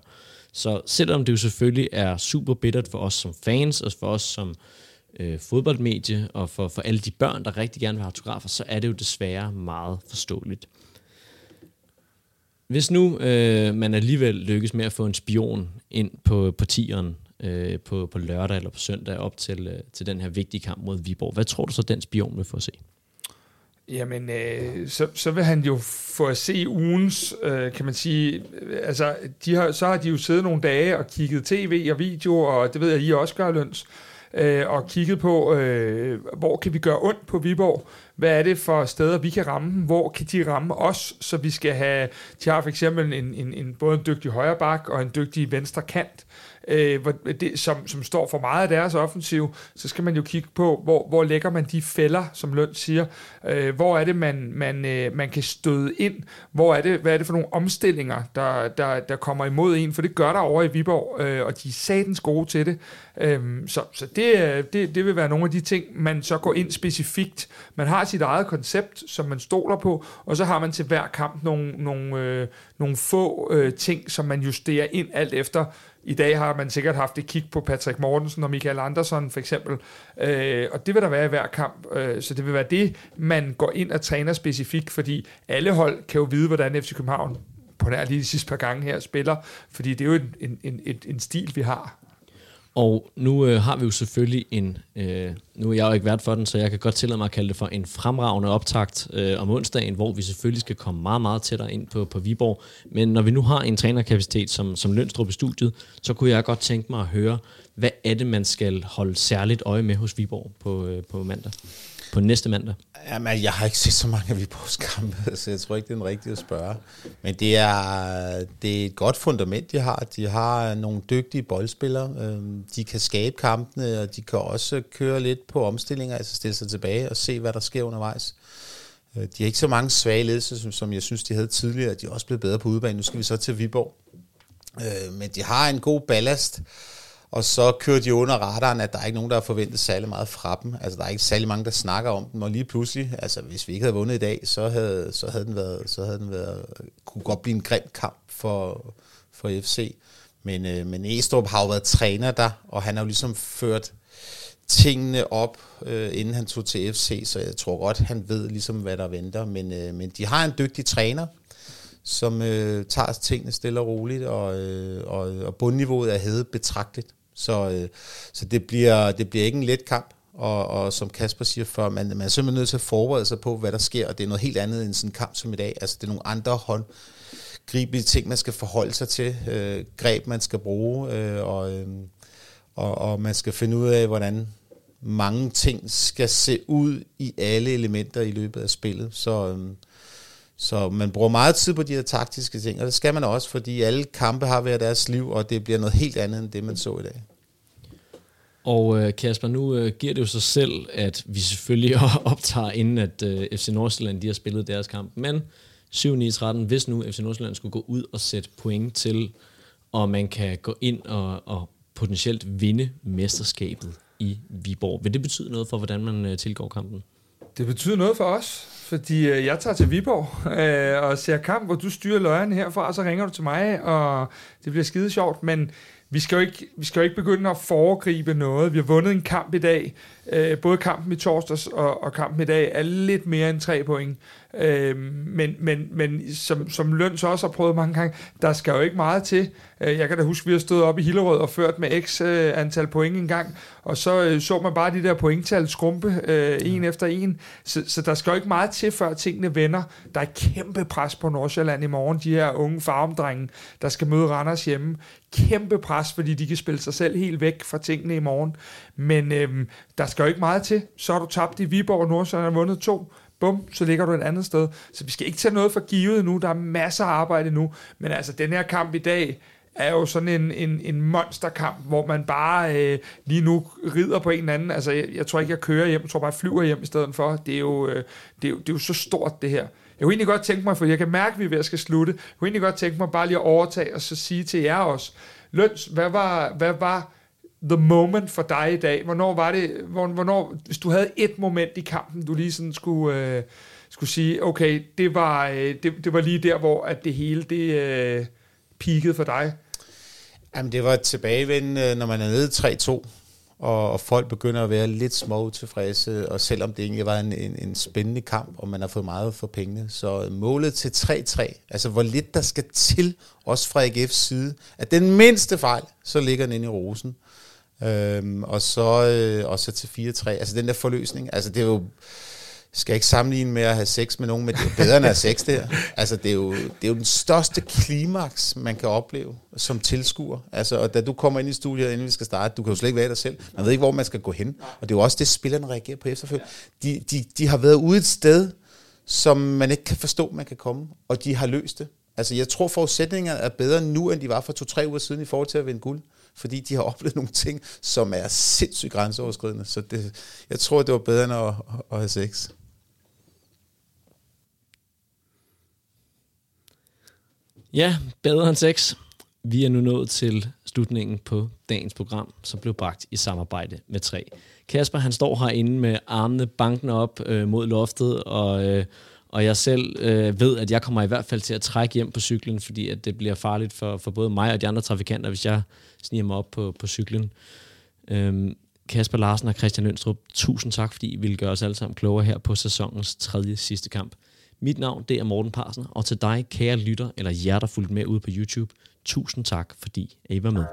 Så selvom det jo selvfølgelig er super bittert for os som fans, og for os som, øh, Øh, fodboldmedie, og for, for alle de børn, der rigtig gerne vil have autografer, så er det jo desværre meget forståeligt. Hvis nu øh, man alligevel lykkes med at få en spion ind på, på tieren øh, på, på lørdag eller på søndag op til, øh, til den her vigtige kamp mod Viborg, hvad tror du så, den spion vil få at se? Jamen, øh, så, så vil han jo få at se ugens, øh, kan man sige, øh, altså, de har, så har de jo siddet nogle dage og kigget tv og video, og det ved jeg, I også gør, Løns, øh, og kigget på, øh, hvor kan vi gøre ondt på Viborg, hvad er det for steder, vi kan ramme dem, hvor kan de ramme os, så vi skal have, de har for eksempel en, en, en både en dygtig højre bak og en dygtig venstre kant, øh, hvor det, som, som står for meget af deres offensiv, så skal man jo kigge på, hvor, hvor lægger man de fælder, som Løn siger. Øh, hvor er det, man, man, øh, man kan støde ind? Hvor er det, hvad er det for nogle omstillinger, der, der, der kommer imod en? For det gør der over i Viborg, øh, og de er satens gode til det. Øh, så så det, øh, det, det vil være nogle af de ting, man så går ind specifikt. Man har sit eget koncept, som man stoler på, og så har man til hver kamp nogle, nogle, øh, nogle få øh, ting, som man justerer ind alt efter, i dag har man sikkert haft et kig på Patrick Mortensen og Michael Andersen for eksempel, øh, og det vil der være i hver kamp, øh, så det vil være det, man går ind og træner specifikt, fordi alle hold kan jo vide, hvordan FC København på nær lige de sidste par gange her spiller, fordi det er jo en, en, en, en stil, vi har. Og nu øh, har vi jo selvfølgelig en, øh, nu er jeg jo ikke vært for den, så jeg kan godt tillade mig at kalde det for en fremragende optakt øh, om onsdagen, hvor vi selvfølgelig skal komme meget, meget tættere ind på, på Viborg. Men når vi nu har en trænerkapacitet som, som Lønstrup i studiet, så kunne jeg godt tænke mig at høre, hvad er det, man skal holde særligt øje med hos Viborg på, øh, på mandag? På næste mandag? Jamen, altså, jeg har ikke set så mange af Viborgs kampe, [laughs] så jeg tror ikke, det er en rigtig at spørge. Men det er, det er et godt fundament, de har. De har nogle dygtige boldspillere. Øhm, de kan skabe kampene, og de kan også køre lidt på omstillinger, altså stille sig tilbage og se, hvad der sker undervejs. Øh, de har ikke så mange svage ledelser, som jeg synes, de havde tidligere. De er også blevet bedre på udebane. Nu skal vi så til Viborg. Øh, men de har en god ballast. Og så kører de under radaren, at der er ikke nogen, der har forventet særlig meget fra dem. Altså, der er ikke særlig mange, der snakker om dem. Og lige pludselig, altså, hvis vi ikke havde vundet i dag, så havde, så havde den været, så havde den været, kunne godt blive en grim kamp for, for FC. Men, øh, men Estrup har jo været træner der, og han har jo ligesom ført tingene op, øh, inden han tog til FC, så jeg tror godt, han ved ligesom, hvad der venter. Men, øh, men de har en dygtig træner, som øh, tager tingene stille og roligt, og, øh, og, og bundniveauet er hævet betragteligt. Så, øh, så det, bliver, det bliver ikke en let kamp, og, og som Kasper siger før, man, man er simpelthen nødt til at forberede sig på, hvad der sker, og det er noget helt andet end sådan en kamp som i dag. Altså det er nogle andre håndgribelige ting, man skal forholde sig til, øh, greb man skal bruge, øh, og, øh, og, og man skal finde ud af, hvordan mange ting skal se ud i alle elementer i løbet af spillet. Så, øh, så man bruger meget tid på de her taktiske ting, og det skal man også, fordi alle kampe har været deres liv, og det bliver noget helt andet end det, man så i dag. Og øh, Kasper, nu øh, giver det jo sig selv, at vi selvfølgelig [laughs] optager, inden at øh, FC Nordsjælland de har spillet deres kamp. Men 7-9-13, hvis nu FC Nordsjælland skulle gå ud og sætte point til, og man kan gå ind og, og potentielt vinde mesterskabet i Viborg. Vil det betyde noget for, hvordan man øh, tilgår kampen? Det betyder noget for os, fordi øh, jeg tager til Viborg [laughs] øh, og ser kamp, hvor du styrer løjerne herfra, og så ringer du til mig, og det bliver skide sjovt, men vi skal, jo ikke, vi skal jo ikke begynde at foregribe noget. Vi har vundet en kamp i dag. Øh, både kampen i torsdags og, og kampen i dag er lidt mere end tre point. Øh, men men, men som, som Løns også har prøvet mange gange, der skal jo ikke meget til. Øh, jeg kan da huske, at vi har stået op i Hillerød og ført med x øh, antal point en gang, og så øh, så man bare de der pointtal skrumpe øh, en efter en. Så, så der skal jo ikke meget til, før tingene vender. Der er kæmpe pres på Nordsjælland i morgen. De her unge farmdrenge, der skal møde Randers hjemme. Kæmpe pres, fordi de kan spille sig selv helt væk fra tingene i morgen. Men øh, der skal jo ikke meget til. Så har du tabt i Viborg, og Nordsjælland har vundet to bum, så ligger du et andet sted. Så vi skal ikke tage noget for givet nu, der er masser af arbejde nu, men altså den her kamp i dag, er jo sådan en, en, en monsterkamp, hvor man bare øh, lige nu rider på en eller anden. Altså, jeg, jeg tror ikke, jeg kører hjem. Jeg tror bare, jeg flyver hjem i stedet for. Det er jo, øh, det er jo, det er jo så stort, det her. Jeg kunne egentlig godt tænke mig, for jeg kan mærke, at vi er ved at skal slutte. Jeg kunne egentlig godt tænke mig bare lige at overtage og så sige til jer også, Løns, hvad var, hvad var the moment for dig i dag? Hvornår var det, hvornår, hvis du havde et moment i kampen, du lige sådan skulle, øh, skulle sige, okay, det var, øh, det, det var lige der, hvor at det hele, det øh, peakede for dig? Jamen, det var tilbagevendende, når man er nede 3-2, og, og folk begynder at være lidt små tilfredse, og selvom det egentlig var en, en, en spændende kamp, og man har fået meget for pengene. Så målet til 3-3, altså hvor lidt der skal til, også fra AGF's side, at den mindste fejl, så ligger den inde i rosen. Øhm, og, så, øh, og så til 4-3, altså den der forløsning, altså det er jo skal ikke sammenligne med at have sex med nogen, men det er bedre end at have sex der. [laughs] Altså, det er, jo, det er jo den største klimaks, man kan opleve som tilskuer. Altså, og da du kommer ind i studiet, inden vi skal starte, du kan jo slet ikke være dig selv. Man ved ikke, hvor man skal gå hen. Og det er jo også det, spillerne reagerer på efterfølgende. De, de, de har været ude et sted, som man ikke kan forstå, man kan komme, og de har løst det. Altså, jeg tror, forudsætningerne er bedre nu, end de var for to-tre uger siden i forhold til at vinde guld fordi de har [laughs] oplevet nogle ting, som er sindssygt grænseoverskridende. Så det, jeg tror, det var bedre end at, at have sex. Ja, bedre end sex. Vi er nu nået til slutningen på dagens program, som blev bragt i samarbejde med tre. Kasper, han står herinde med armene banken op øh, mod loftet, og, øh, og jeg selv øh, ved, at jeg kommer i hvert fald til at trække hjem på cyklen, fordi at det bliver farligt for, for både mig og de andre trafikanter, hvis jeg sniger mig op på, på cyklen. Øhm, Kasper Larsen og Christian Lønstrup, tusind tak, fordi I ville gøre os alle sammen klogere her på sæsonens tredje sidste kamp. Mit navn, det er Morten Parsen, og til dig, kære lytter, eller jer, der fulgte med ude på YouTube, tusind tak, fordi I var med.